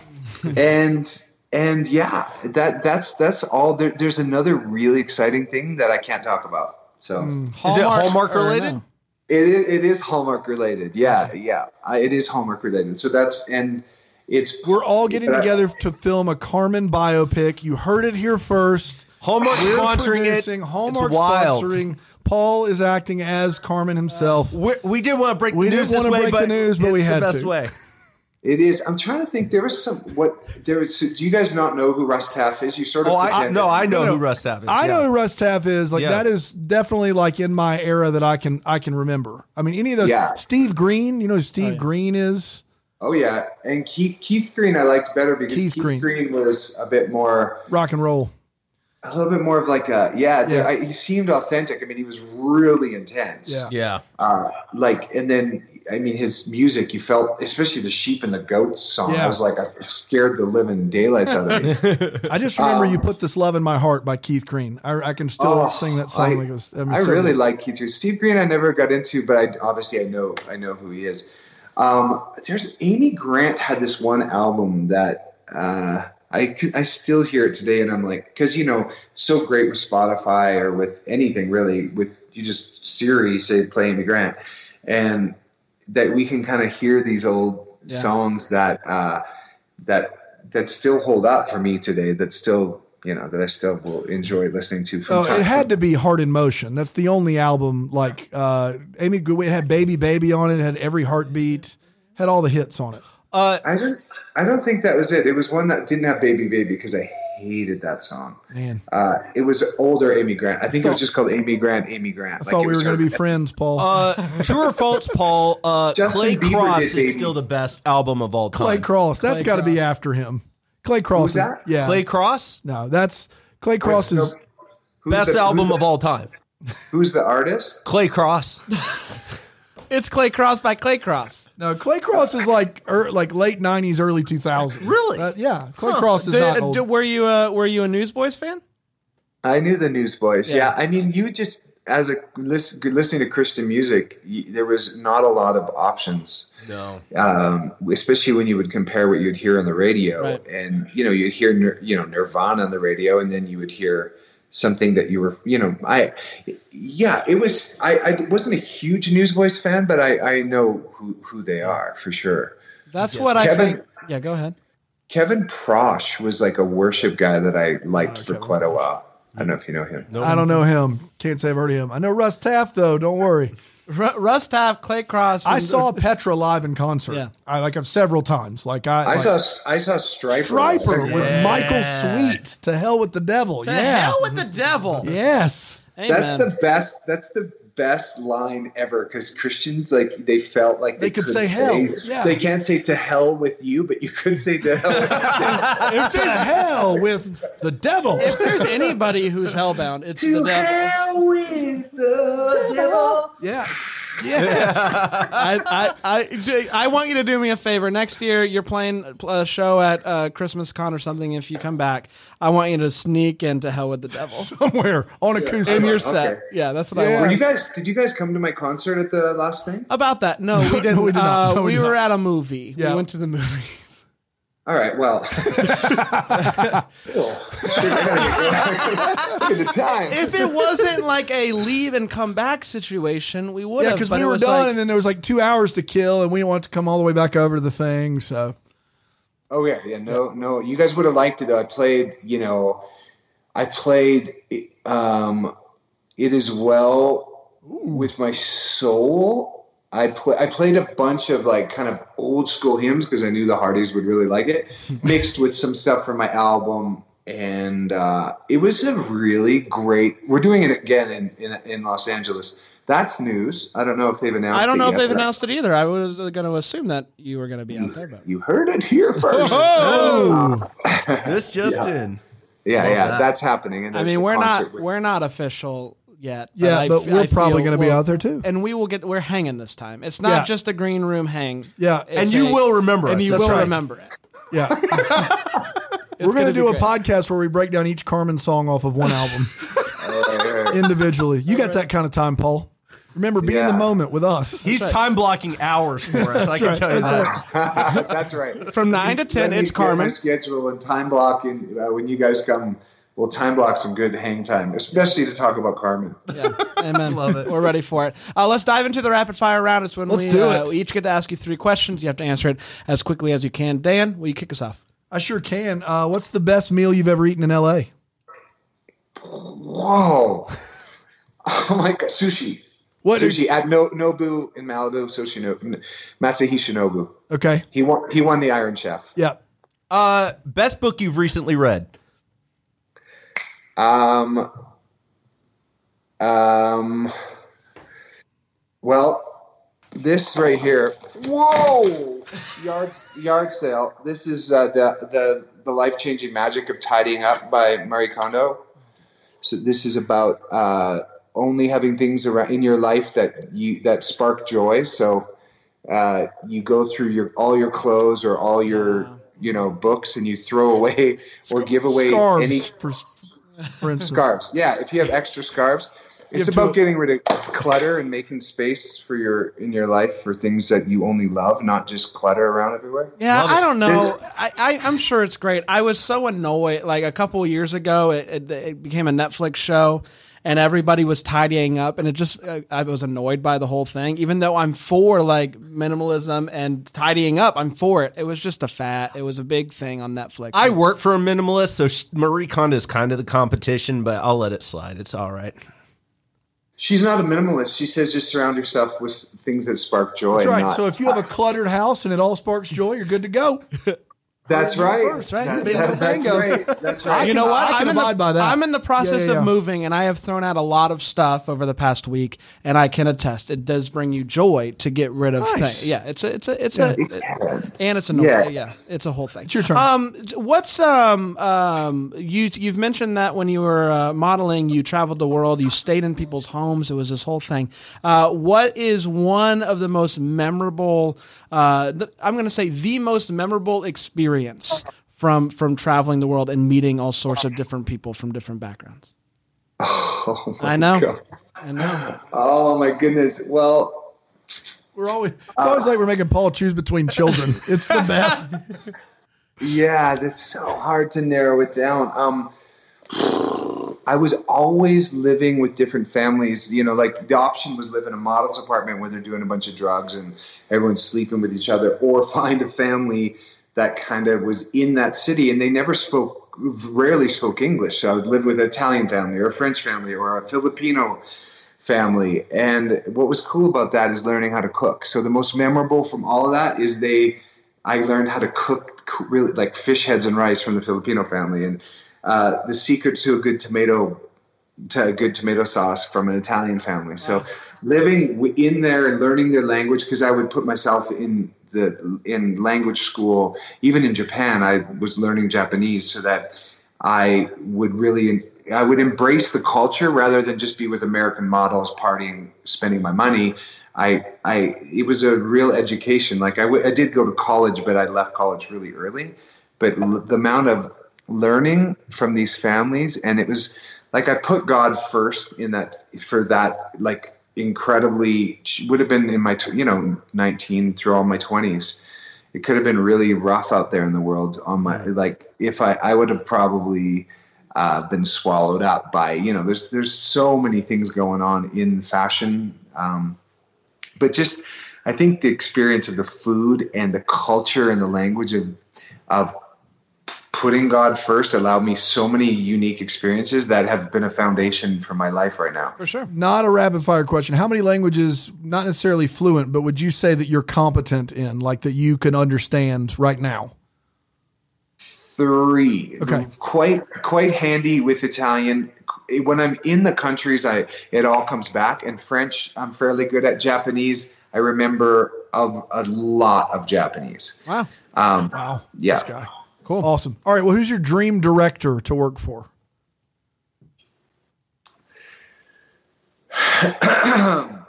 [SPEAKER 4] and and yeah, that that's that's all. There, there's another really exciting thing that I can't talk about. So.
[SPEAKER 5] Is it Hallmark related?
[SPEAKER 1] no?
[SPEAKER 4] It is, it is Hallmark related. Yeah, yeah. I, it is Hallmark related. So that's and it's
[SPEAKER 3] We're all getting
[SPEAKER 4] but I-
[SPEAKER 3] together to film a Carman biopic. You heard it here first.
[SPEAKER 5] Hallmark sponsoring it.
[SPEAKER 3] Hallmark
[SPEAKER 5] it's wild.
[SPEAKER 3] sponsoring. Paul is acting as Carman himself.
[SPEAKER 5] we we did want to break
[SPEAKER 3] We
[SPEAKER 5] the
[SPEAKER 3] didn't
[SPEAKER 5] news this
[SPEAKER 3] wanna
[SPEAKER 5] way,
[SPEAKER 3] break the
[SPEAKER 5] but
[SPEAKER 3] news, but
[SPEAKER 5] it's
[SPEAKER 3] we
[SPEAKER 5] the
[SPEAKER 3] had
[SPEAKER 5] best
[SPEAKER 3] to.
[SPEAKER 5] way.
[SPEAKER 4] It is. I'm trying to think. There was some what there was. Do you guys not know who Russ Taff is? You sort of.
[SPEAKER 5] Oh, I,
[SPEAKER 4] pretend
[SPEAKER 5] no, I know
[SPEAKER 3] No, no.
[SPEAKER 5] who Russ Taff is.
[SPEAKER 3] I know who Russ Taff is. Like
[SPEAKER 5] Yeah.
[SPEAKER 3] that is definitely like in my era that I can I can remember. I mean, any of those.
[SPEAKER 4] Yeah.
[SPEAKER 3] Steve Green, you know who Steve oh, Green is?
[SPEAKER 4] Oh yeah, and Keith Keith Green I liked better because
[SPEAKER 3] Keith
[SPEAKER 4] Keith,
[SPEAKER 3] Green.
[SPEAKER 4] Green. was a bit more,
[SPEAKER 3] Rock and roll.
[SPEAKER 4] A little bit more of like a yeah.
[SPEAKER 3] Yeah.
[SPEAKER 4] I, he seemed authentic. I mean, he was really intense.
[SPEAKER 3] Yeah.
[SPEAKER 5] Yeah.
[SPEAKER 4] Uh, like and then I mean his music. You felt especially the sheep and the goats song.
[SPEAKER 3] Yeah.
[SPEAKER 4] I was like I scared the living daylights out of me.
[SPEAKER 3] I just remember
[SPEAKER 4] Um,
[SPEAKER 3] you put this love in my heart by Keith Green. I, I can still
[SPEAKER 4] Oh,
[SPEAKER 3] sing that song.
[SPEAKER 4] I-
[SPEAKER 3] like it was, I, mean,
[SPEAKER 4] I really like Keith Green. Steve Green, I never got into, but I obviously I know I know who he is. Um, there's Amy Grant had this one album that uh, I could- I still hear it today, and I'm like, because you know, so great with Spotify or with anything really. With you just Siri say play Amy Grant, and that we can kind of hear these old
[SPEAKER 1] Yeah.
[SPEAKER 4] songs that uh, that that still hold up for me today. That still you know that I still will enjoy listening to. From
[SPEAKER 3] Oh,
[SPEAKER 4] time
[SPEAKER 3] it
[SPEAKER 4] to
[SPEAKER 3] had to be Heart in Motion. That's the only album like uh, Amy. It had Baby Baby on it. It had every heartbeat. Had all the hits on it.
[SPEAKER 5] Uh,
[SPEAKER 4] I don't. I don't think that was it. It was one that didn't have "Baby Baby" because I hated that song.
[SPEAKER 3] Man,
[SPEAKER 4] Uh, it was older Amy Grant. I think it was just called Amy Grant. Amy Grant.
[SPEAKER 3] I thought we were going to be friends, Paul.
[SPEAKER 5] uh, true or false, Paul? Uh, Clay
[SPEAKER 4] Bieber
[SPEAKER 5] Cross is
[SPEAKER 4] Baby.
[SPEAKER 5] still the best album of all time.
[SPEAKER 3] Clay Crosse. That's got to be after him. Clay Crosse.
[SPEAKER 4] Who's
[SPEAKER 3] is-
[SPEAKER 4] that?
[SPEAKER 3] Yeah.
[SPEAKER 5] Clay Crosse,
[SPEAKER 3] No, that's Clay Crosse is.
[SPEAKER 4] So,
[SPEAKER 5] best
[SPEAKER 4] the-
[SPEAKER 5] album
[SPEAKER 4] who's
[SPEAKER 5] of all time.
[SPEAKER 4] Who's the artist?
[SPEAKER 5] Clay Crosse.
[SPEAKER 1] It's Clay Crosse by Clay Crosse.
[SPEAKER 3] No, Clay Crosse is like er, like late nineties, early two thousands.
[SPEAKER 5] Really?
[SPEAKER 3] yeah, Clay Crosse is
[SPEAKER 1] Did-
[SPEAKER 3] not
[SPEAKER 1] uh,
[SPEAKER 3] old.
[SPEAKER 1] did- were you uh, were you a Newsboys fan?
[SPEAKER 4] I knew the Newsboys.
[SPEAKER 1] Yeah.
[SPEAKER 4] Yeah. I mean, you just as a listen, listening to Christian music, you, there was not a lot of options.
[SPEAKER 5] No.
[SPEAKER 4] um, especially when you would compare what you'd hear on the radio,
[SPEAKER 1] Right.
[SPEAKER 4] and you know you'd hear you know Nirvana on the radio, and then you would hear something that you were you know I yeah it was I, I wasn't a huge Newsboys fan, but I I know who who they are for sure.
[SPEAKER 1] That's what I think. Yeah, go ahead.
[SPEAKER 4] Kevin Prosch was like a worship guy that I liked oh, for
[SPEAKER 3] Kevin
[SPEAKER 4] quite a while. I don't know if you know him.
[SPEAKER 3] I don't know him. Can't say I've heard of him. I know Russ Taff though. Don't worry.
[SPEAKER 1] R- Russ Taff, Clay Crosse.
[SPEAKER 3] I saw Petra live in concert.
[SPEAKER 1] Yeah.
[SPEAKER 3] I like I've several times. Like I,
[SPEAKER 4] I
[SPEAKER 3] like,
[SPEAKER 4] saw I saw Stryper.
[SPEAKER 3] Stryper with Michael Sweet. To hell with the devil.
[SPEAKER 1] To
[SPEAKER 3] yeah.
[SPEAKER 1] hell with the devil.
[SPEAKER 3] yes.
[SPEAKER 4] That's the best. That's the best line ever because Christians like they felt like
[SPEAKER 3] They
[SPEAKER 4] they,
[SPEAKER 3] could
[SPEAKER 4] couldn't
[SPEAKER 3] say hell, yeah.
[SPEAKER 4] They can't say to hell with you, but you could say to hell. With
[SPEAKER 3] to hell with the devil.
[SPEAKER 1] if there's anybody who's hellbound, it's the devil.
[SPEAKER 4] hell with the devil.
[SPEAKER 3] yeah. Yes.
[SPEAKER 1] I, I, I, I want you to do me a favor. Next year, you're playing a show at uh, Christmas Con or something. If you come back, I want you to sneak into Hell with the Devil
[SPEAKER 3] Somewhere on acoustic.
[SPEAKER 1] in your
[SPEAKER 4] Okay.
[SPEAKER 1] set. Yeah, that's what
[SPEAKER 3] Yeah.
[SPEAKER 1] I
[SPEAKER 4] Were
[SPEAKER 1] want.
[SPEAKER 4] you guys? Did you guys come to my concert at the last thing?
[SPEAKER 1] About that, no, we didn't.
[SPEAKER 3] we did not.
[SPEAKER 1] Uh,
[SPEAKER 3] No, we
[SPEAKER 1] we
[SPEAKER 3] did
[SPEAKER 1] were
[SPEAKER 3] not.
[SPEAKER 1] at a movie.
[SPEAKER 3] Yeah.
[SPEAKER 1] We went to the movie.
[SPEAKER 4] All right. Well. Shit, I gotta get- Look at the time.
[SPEAKER 1] if it wasn't like a leave and come back situation, we would
[SPEAKER 3] Yeah,
[SPEAKER 1] have.
[SPEAKER 3] because we were done,
[SPEAKER 1] like-
[SPEAKER 3] and then there was like two hours to kill, and we didn't want to come all the way back over to the thing. So
[SPEAKER 4] Oh yeah, yeah. No, no. You guys would have liked it though. I played, you know, I played um, "It Is Well with My Soul." I play, I played a bunch of like kind of old school hymns because I knew the Hardys would really like it, mixed with some stuff from my album, and uh, it was a really great. We're doing it again in, in in Los Angeles. That's news. I don't know if they've announced. It.
[SPEAKER 1] I don't
[SPEAKER 4] it
[SPEAKER 1] know if they've
[SPEAKER 4] but I-
[SPEAKER 1] announced it either. I was going to assume that you were going to be out there, but
[SPEAKER 4] You heard it here first.
[SPEAKER 1] Oh!
[SPEAKER 5] This just in.
[SPEAKER 4] Yeah, yeah,
[SPEAKER 5] that.
[SPEAKER 4] that's happening. And
[SPEAKER 1] I mean, we're not we're not official yet.
[SPEAKER 3] Yeah,
[SPEAKER 1] I
[SPEAKER 3] but we're
[SPEAKER 1] I
[SPEAKER 3] probably gonna be
[SPEAKER 1] we'll-
[SPEAKER 3] out there too.
[SPEAKER 1] and we will get. We're hanging this time. It's not
[SPEAKER 3] Yeah.
[SPEAKER 1] just a green room hang.
[SPEAKER 3] Yeah.
[SPEAKER 1] It's
[SPEAKER 5] And you
[SPEAKER 1] a-
[SPEAKER 5] will remember
[SPEAKER 1] and
[SPEAKER 5] us.
[SPEAKER 1] you
[SPEAKER 5] That's
[SPEAKER 1] will
[SPEAKER 5] right.
[SPEAKER 1] remember it.
[SPEAKER 3] Yeah. We're going
[SPEAKER 1] gonna
[SPEAKER 3] do a
[SPEAKER 1] great.
[SPEAKER 3] podcast where we break down each Carman song off of one album individually. You got that kind of time, Paul. Remember, be in the moment with us.
[SPEAKER 5] He's time blocking hours for us. I can
[SPEAKER 3] right,
[SPEAKER 5] tell you
[SPEAKER 3] that's
[SPEAKER 5] that.
[SPEAKER 4] that's right.
[SPEAKER 1] From nine to ten, it's Carman.
[SPEAKER 4] schedule and time blocking uh, when you guys come, we'll time block some good hang time, especially to talk about Carman.
[SPEAKER 1] Yeah, amen. Love it. We're ready for it. Uh, let's dive into the rapid fire round. It's when
[SPEAKER 3] Let's
[SPEAKER 1] we,
[SPEAKER 3] do
[SPEAKER 1] uh,
[SPEAKER 3] it.
[SPEAKER 1] we each get to ask you three questions. You have to answer it as quickly as you can. Dan, will you kick us off?
[SPEAKER 3] I sure can. Uh, what's the best meal you've ever eaten in LA?
[SPEAKER 4] Whoa! Oh my god, sushi.
[SPEAKER 3] What?
[SPEAKER 4] Sushi at no, Nobu in Malibu. Sushi no, Matsuhisa Nobu.
[SPEAKER 3] Okay.
[SPEAKER 4] He won. He won the Iron Chef.
[SPEAKER 3] Yeah.
[SPEAKER 5] Uh, best book you've recently read?
[SPEAKER 4] Um. Um. Well, this right here. Whoa! Yard yard sale. This is uh, the the the life changing magic of tidying up by Marie Kondo. So this is about uh, only having things around in your life that you that spark joy. So uh, you go through your all your clothes or all your you know books and you throw away or give away
[SPEAKER 3] Scarves,
[SPEAKER 4] any
[SPEAKER 3] for, for instance.
[SPEAKER 4] scarves. Yeah, if you have extra scarves, it's
[SPEAKER 3] Give to
[SPEAKER 4] about getting rid of clutter and making space for your in your life for things that you only love, not just clutter around everywhere.
[SPEAKER 1] Yeah, I don't know.
[SPEAKER 4] This-
[SPEAKER 1] I, I, I'm sure it's great. I was so annoyed. Like a couple of years ago, it, it, it became a Netflix show, and everybody was tidying up, and it just uh, I was annoyed by the whole thing. Even though I'm for like minimalism and tidying up, I'm for it. It was just a fat It was a big thing on Netflix.
[SPEAKER 5] I work for a minimalist, so Marie Kondo is kind of the competition, but I'll let it slide. It's all right.
[SPEAKER 4] She's not a minimalist. She says just surround yourself with things that spark joy.
[SPEAKER 3] That's right.
[SPEAKER 4] not-
[SPEAKER 3] So if you have a cluttered house and it all sparks joy, you're good to go.
[SPEAKER 4] that's right.
[SPEAKER 3] first, right?
[SPEAKER 4] That-
[SPEAKER 3] Bingo,
[SPEAKER 4] that- that's
[SPEAKER 3] bingo.
[SPEAKER 4] right. That's right.
[SPEAKER 1] you know what?
[SPEAKER 3] I can
[SPEAKER 1] am in the,
[SPEAKER 3] abide by that.
[SPEAKER 1] I'm in the process
[SPEAKER 3] Yeah, yeah, yeah.
[SPEAKER 1] of moving, and I have thrown out a lot of stuff over the past week, and I can attest it does bring you joy to get rid of
[SPEAKER 3] Nice.
[SPEAKER 1] things. Yeah, it's a, it's a, it's a, and it's a
[SPEAKER 4] Yeah.
[SPEAKER 1] yeah, it's a whole thing. It's
[SPEAKER 3] your turn.
[SPEAKER 1] Um, what's um um you you've mentioned that when you were uh, modeling, you traveled the world, you stayed in people's homes. It was this whole thing. Uh, what is one of the most memorable? Uh, th- I'm going to say the most memorable experience from from traveling the world and meeting all sorts of different people from different backgrounds.
[SPEAKER 4] Oh my
[SPEAKER 1] I know.
[SPEAKER 4] God.
[SPEAKER 1] I know.
[SPEAKER 4] Oh my goodness. Well,
[SPEAKER 3] We're always it's always like we're making Paul choose between children. It's the best.
[SPEAKER 4] Yeah, that's so hard to narrow it down. Um, I was always living with different families. You know, like the option was live in a model's apartment where they're doing a bunch of drugs and everyone's sleeping with each other, or find a family that kind of was in that city and they never spoke, rarely spoke English. So I would live with an Italian family or a French family or a Filipino family. And what was cool about that is learning how to cook. So the most memorable from all of that is they, I learned how to cook really like fish heads and rice from the Filipino family, and uh, the secret to a good tomato to a good tomato sauce from an Italian family. So living in there and learning their language because I would put myself in the in language school. Even in Japan, I was learning Japanese so that I would really I would embrace the culture rather than just be with American models partying, spending my money. I I it was a real education. Like I, w- I did go to college, but I left college really early. But l- the amount of learning from these families, and it was like I put God first in that for that like incredibly would have been in my you know 19 through all my 20s it could have been really rough out there in the world on my like if i i would have probably uh, been swallowed up by you know there's there's so many things going on in fashion um, but just i think the experience of the food and the culture and the language of of putting God first allowed me so many unique experiences that have been a foundation for my life right now.
[SPEAKER 1] For sure.
[SPEAKER 3] Not a rapid fire question. How many languages, not necessarily fluent, but would you say that you're competent in, like that you can understand right now?
[SPEAKER 4] Three.
[SPEAKER 3] Okay.
[SPEAKER 4] Quite quite handy with Italian. When I'm in the countries, I it all comes back. And French, I'm fairly good at. Japanese, I remember of a lot of Japanese.
[SPEAKER 1] Wow.
[SPEAKER 4] Um,
[SPEAKER 3] Wow.
[SPEAKER 4] yeah.
[SPEAKER 3] This guy. Cool. Awesome. All right. Well, who's your dream director to work for?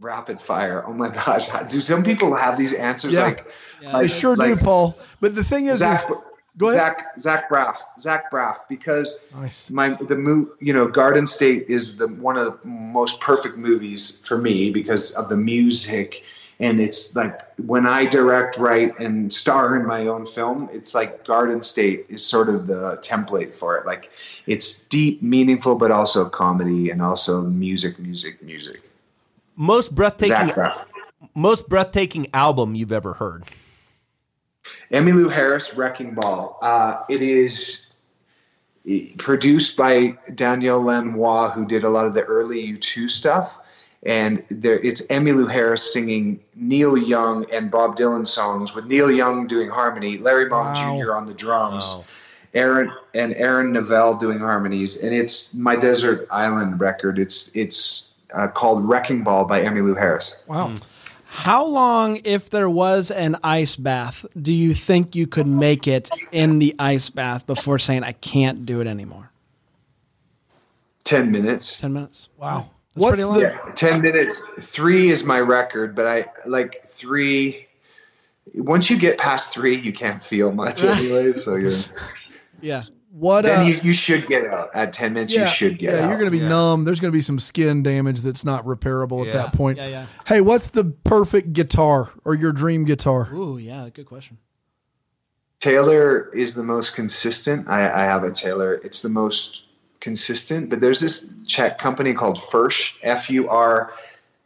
[SPEAKER 4] Rapid fire. Oh my gosh. Do some people have these answers
[SPEAKER 3] Yeah.
[SPEAKER 4] like,
[SPEAKER 1] Yeah.
[SPEAKER 4] like
[SPEAKER 3] They sure
[SPEAKER 4] like
[SPEAKER 3] do, Paul. But the thing is,
[SPEAKER 4] Zach,
[SPEAKER 3] is go ahead.
[SPEAKER 4] Zach Zach Braff. Zach Braff because
[SPEAKER 3] Nice.
[SPEAKER 4] my the move you know Garden State is the one of the most perfect movies for me because of the music and it's like when I direct, write, and star in my own film, it's like Garden State is sort of the template for it. Like it's deep, meaningful, but also comedy and also music, music, music.
[SPEAKER 5] Most breathtaking, most breathtaking album you've ever heard.
[SPEAKER 4] Emmylou Harris, Wrecking Ball. Uh, it is produced by Daniel Lanois, who did a lot of the early U2 stuff. And there, it's Emmylou Harris singing Neil Young and Bob Dylan songs, with Neil Young doing harmony, Larry Mullen
[SPEAKER 3] Wow.
[SPEAKER 4] Jr. on the drums,
[SPEAKER 5] Wow.
[SPEAKER 4] Aaron and Aaron Neville doing harmonies. And it's my Desert Island record. It's it's uh, called Wrecking Ball by Emmylou Harris.
[SPEAKER 3] Wow.
[SPEAKER 1] How long, if there was an ice bath, do you think you could make it in the ice bath before saying, I can't do it anymore?
[SPEAKER 4] Ten minutes.
[SPEAKER 1] 10 minutes?
[SPEAKER 3] Wow.
[SPEAKER 1] That's
[SPEAKER 3] What's
[SPEAKER 1] pretty long.
[SPEAKER 3] the
[SPEAKER 4] Yeah, ten minutes. Three is my record, but I like three. Once you get past three, you can't feel much anyway. So you're
[SPEAKER 1] Yeah.
[SPEAKER 3] what?
[SPEAKER 4] then
[SPEAKER 3] Uh,
[SPEAKER 4] you, you should get out at ten minutes.
[SPEAKER 3] yeah,
[SPEAKER 4] you should get
[SPEAKER 3] yeah,
[SPEAKER 4] out.
[SPEAKER 3] you're going to be
[SPEAKER 5] Yeah.
[SPEAKER 3] numb. There's going to be some skin damage that's not repairable at that point.
[SPEAKER 1] Yeah, yeah.
[SPEAKER 3] Hey, what's the perfect guitar or your dream guitar?
[SPEAKER 1] Ooh, yeah, good question.
[SPEAKER 4] Taylor is the most consistent. I, I have a Taylor. It's the most consistent. But there's this Czech company called Fursch, F U R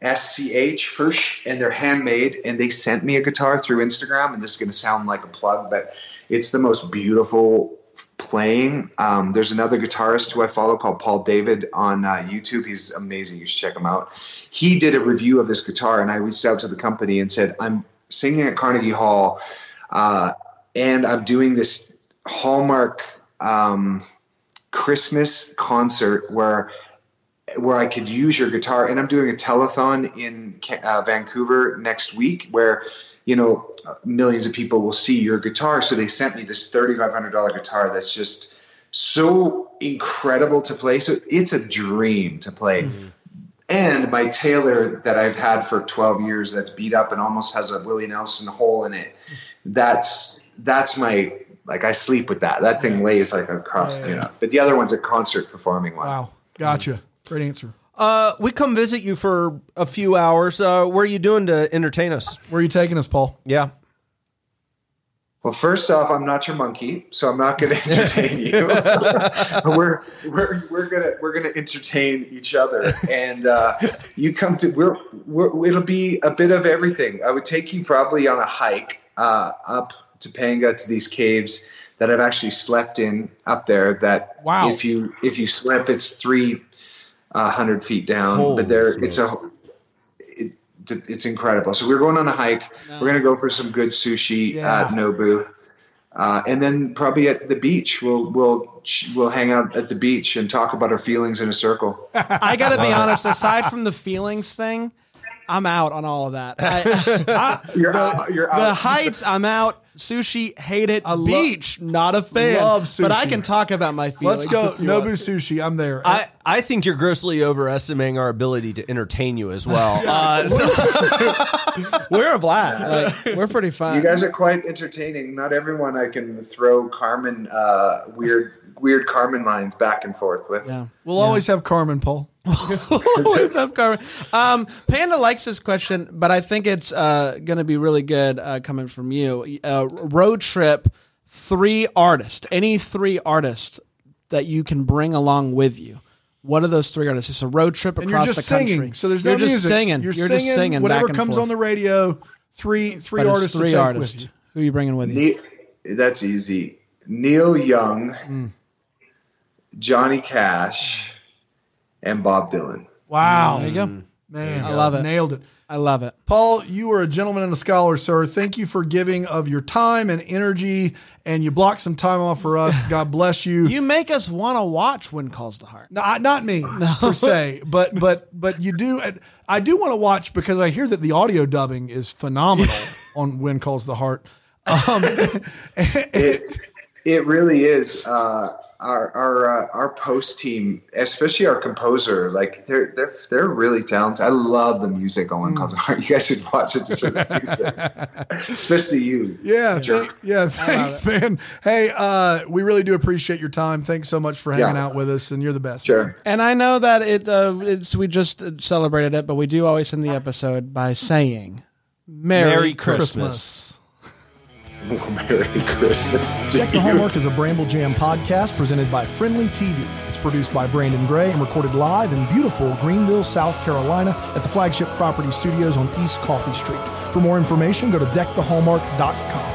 [SPEAKER 4] S C H, Fursch, and they're handmade. And they sent me a guitar through Instagram. And this is going to sound like a plug, but it's the most beautiful playing. Um, there's another guitarist who I follow called Paul David on uh, YouTube. He's amazing. You should check him out. He did a review of this guitar, and I reached out to the company and said, I'm singing at Carnegie Hall. Uh, and I'm doing this Hallmark um, Christmas concert where where I could use your guitar, and I'm doing a telethon in uh, Vancouver next week where you know millions of people will see your guitar. So they sent me this thirty-five hundred dollar guitar that's just so incredible to play. So it's a dream to play. And my Taylor that I've had for 12 years that's beat up and almost has a Willie Nelson hole in it. That's that's my like I sleep with that. That thing lays like across,
[SPEAKER 3] Yeah,
[SPEAKER 4] you know. But the other one's a concert performing one.
[SPEAKER 3] Wow. Gotcha. Great answer.
[SPEAKER 5] Uh, we come visit you for a few hours. Uh, what are you doing to entertain us?
[SPEAKER 3] Where are you taking us, Paul?
[SPEAKER 5] Yeah.
[SPEAKER 4] Well, first off, I'm not your monkey, so I'm not going to entertain you. we're we're we're gonna we're gonna entertain each other, and uh, you come to we're, we're it'll be a bit of everything. I would take you probably on a hike uh, up Topanga to these caves that I've actually slept in up there. That
[SPEAKER 3] Wow.
[SPEAKER 4] if you if you slip, it's three uh, feet down,
[SPEAKER 5] Holy
[SPEAKER 4] but there it's a it, it's incredible. So we're going on a hike. We're gonna go for some good sushi
[SPEAKER 3] Yeah.
[SPEAKER 4] at Nobu, uh, and then probably at the beach. We'll we'll we'll hang out at the beach and talk about our feelings in a circle.
[SPEAKER 1] I got to be honest, aside from the feelings thing, I'm out on all of that. I,
[SPEAKER 4] You're out. You're
[SPEAKER 1] the heights, I'm out. Sushi, hate it.
[SPEAKER 3] lo-
[SPEAKER 1] Beach, not a fan.
[SPEAKER 3] Love
[SPEAKER 1] But I can talk about my feelings.
[SPEAKER 3] Let's go.
[SPEAKER 1] if you
[SPEAKER 3] Nobu
[SPEAKER 1] want.
[SPEAKER 3] Sushi. I'm there.
[SPEAKER 5] I, I think you're grossly overestimating our ability to entertain you as well. Uh, so-
[SPEAKER 1] We're a blast. Like, we're pretty fun.
[SPEAKER 4] You guys are quite entertaining. Not everyone I can throw Carman uh, weird weird Carman lines back and forth with.
[SPEAKER 1] yeah.
[SPEAKER 3] we'll always have Carman, Paul.
[SPEAKER 1] What's up, Carman? Um, Panda likes this question, but I think it's uh, going to be really good uh, coming from you. Uh, road trip, three artists, any three artists that you can bring along with you. What are those three artists? It's a road trip
[SPEAKER 3] And you're
[SPEAKER 1] across
[SPEAKER 3] just
[SPEAKER 1] the country.
[SPEAKER 3] singing. So there's no
[SPEAKER 1] you're
[SPEAKER 3] no
[SPEAKER 1] just singing.
[SPEAKER 3] You're,
[SPEAKER 1] You're
[SPEAKER 3] singing,
[SPEAKER 1] just singing.
[SPEAKER 3] whatever
[SPEAKER 1] back and
[SPEAKER 3] comes
[SPEAKER 1] forth.
[SPEAKER 3] on the radio. Three three
[SPEAKER 1] But
[SPEAKER 3] artists
[SPEAKER 1] three
[SPEAKER 3] to take
[SPEAKER 1] artists.
[SPEAKER 3] with you.
[SPEAKER 1] Who are you bringing with you?
[SPEAKER 4] The, that's easy. Neil Young, mm. Johnny Cash, and Bob Dylan.
[SPEAKER 3] Wow.
[SPEAKER 1] There you go.
[SPEAKER 3] Man,
[SPEAKER 1] I love it.
[SPEAKER 3] Nailed it.
[SPEAKER 1] I love it.
[SPEAKER 3] Paul, you are a gentleman and a scholar, sir. Thank you for giving of your time and energy, and you blocked some time off for us. God bless you.
[SPEAKER 1] You make us want to watch When Calls the Heart.
[SPEAKER 3] No, I- not me per se, but but but you do. I do want to watch because I hear that the audio dubbing is phenomenal on "When Calls the Heart." Um,
[SPEAKER 4] It it really is. Uh, our our uh, our post team, especially our composer, like they're they're they're really talented. I love the music on When Calls the Heart. You guys should watch it just for the music, especially you.
[SPEAKER 3] yeah,
[SPEAKER 4] Jerk.
[SPEAKER 3] thank- yeah. Thanks, man. Hey, uh, we really do appreciate your time. Thanks so much for hanging
[SPEAKER 4] Yeah.
[SPEAKER 3] out with us, and you're the best.
[SPEAKER 4] Sure.
[SPEAKER 1] And I know that it uh, it's we just celebrated it, but we do always end the episode by saying Merry,
[SPEAKER 5] Merry
[SPEAKER 1] Christmas.
[SPEAKER 5] Christmas.
[SPEAKER 4] Merry Christmas. to
[SPEAKER 3] Deck the. Hallmark is a Bramble Jam podcast presented by Frndly TV. It's produced by Brandon Gray and recorded live in beautiful Greenville, South Carolina at the flagship property studios on East Coffee Street. For more information, go to deckthehallmark.com.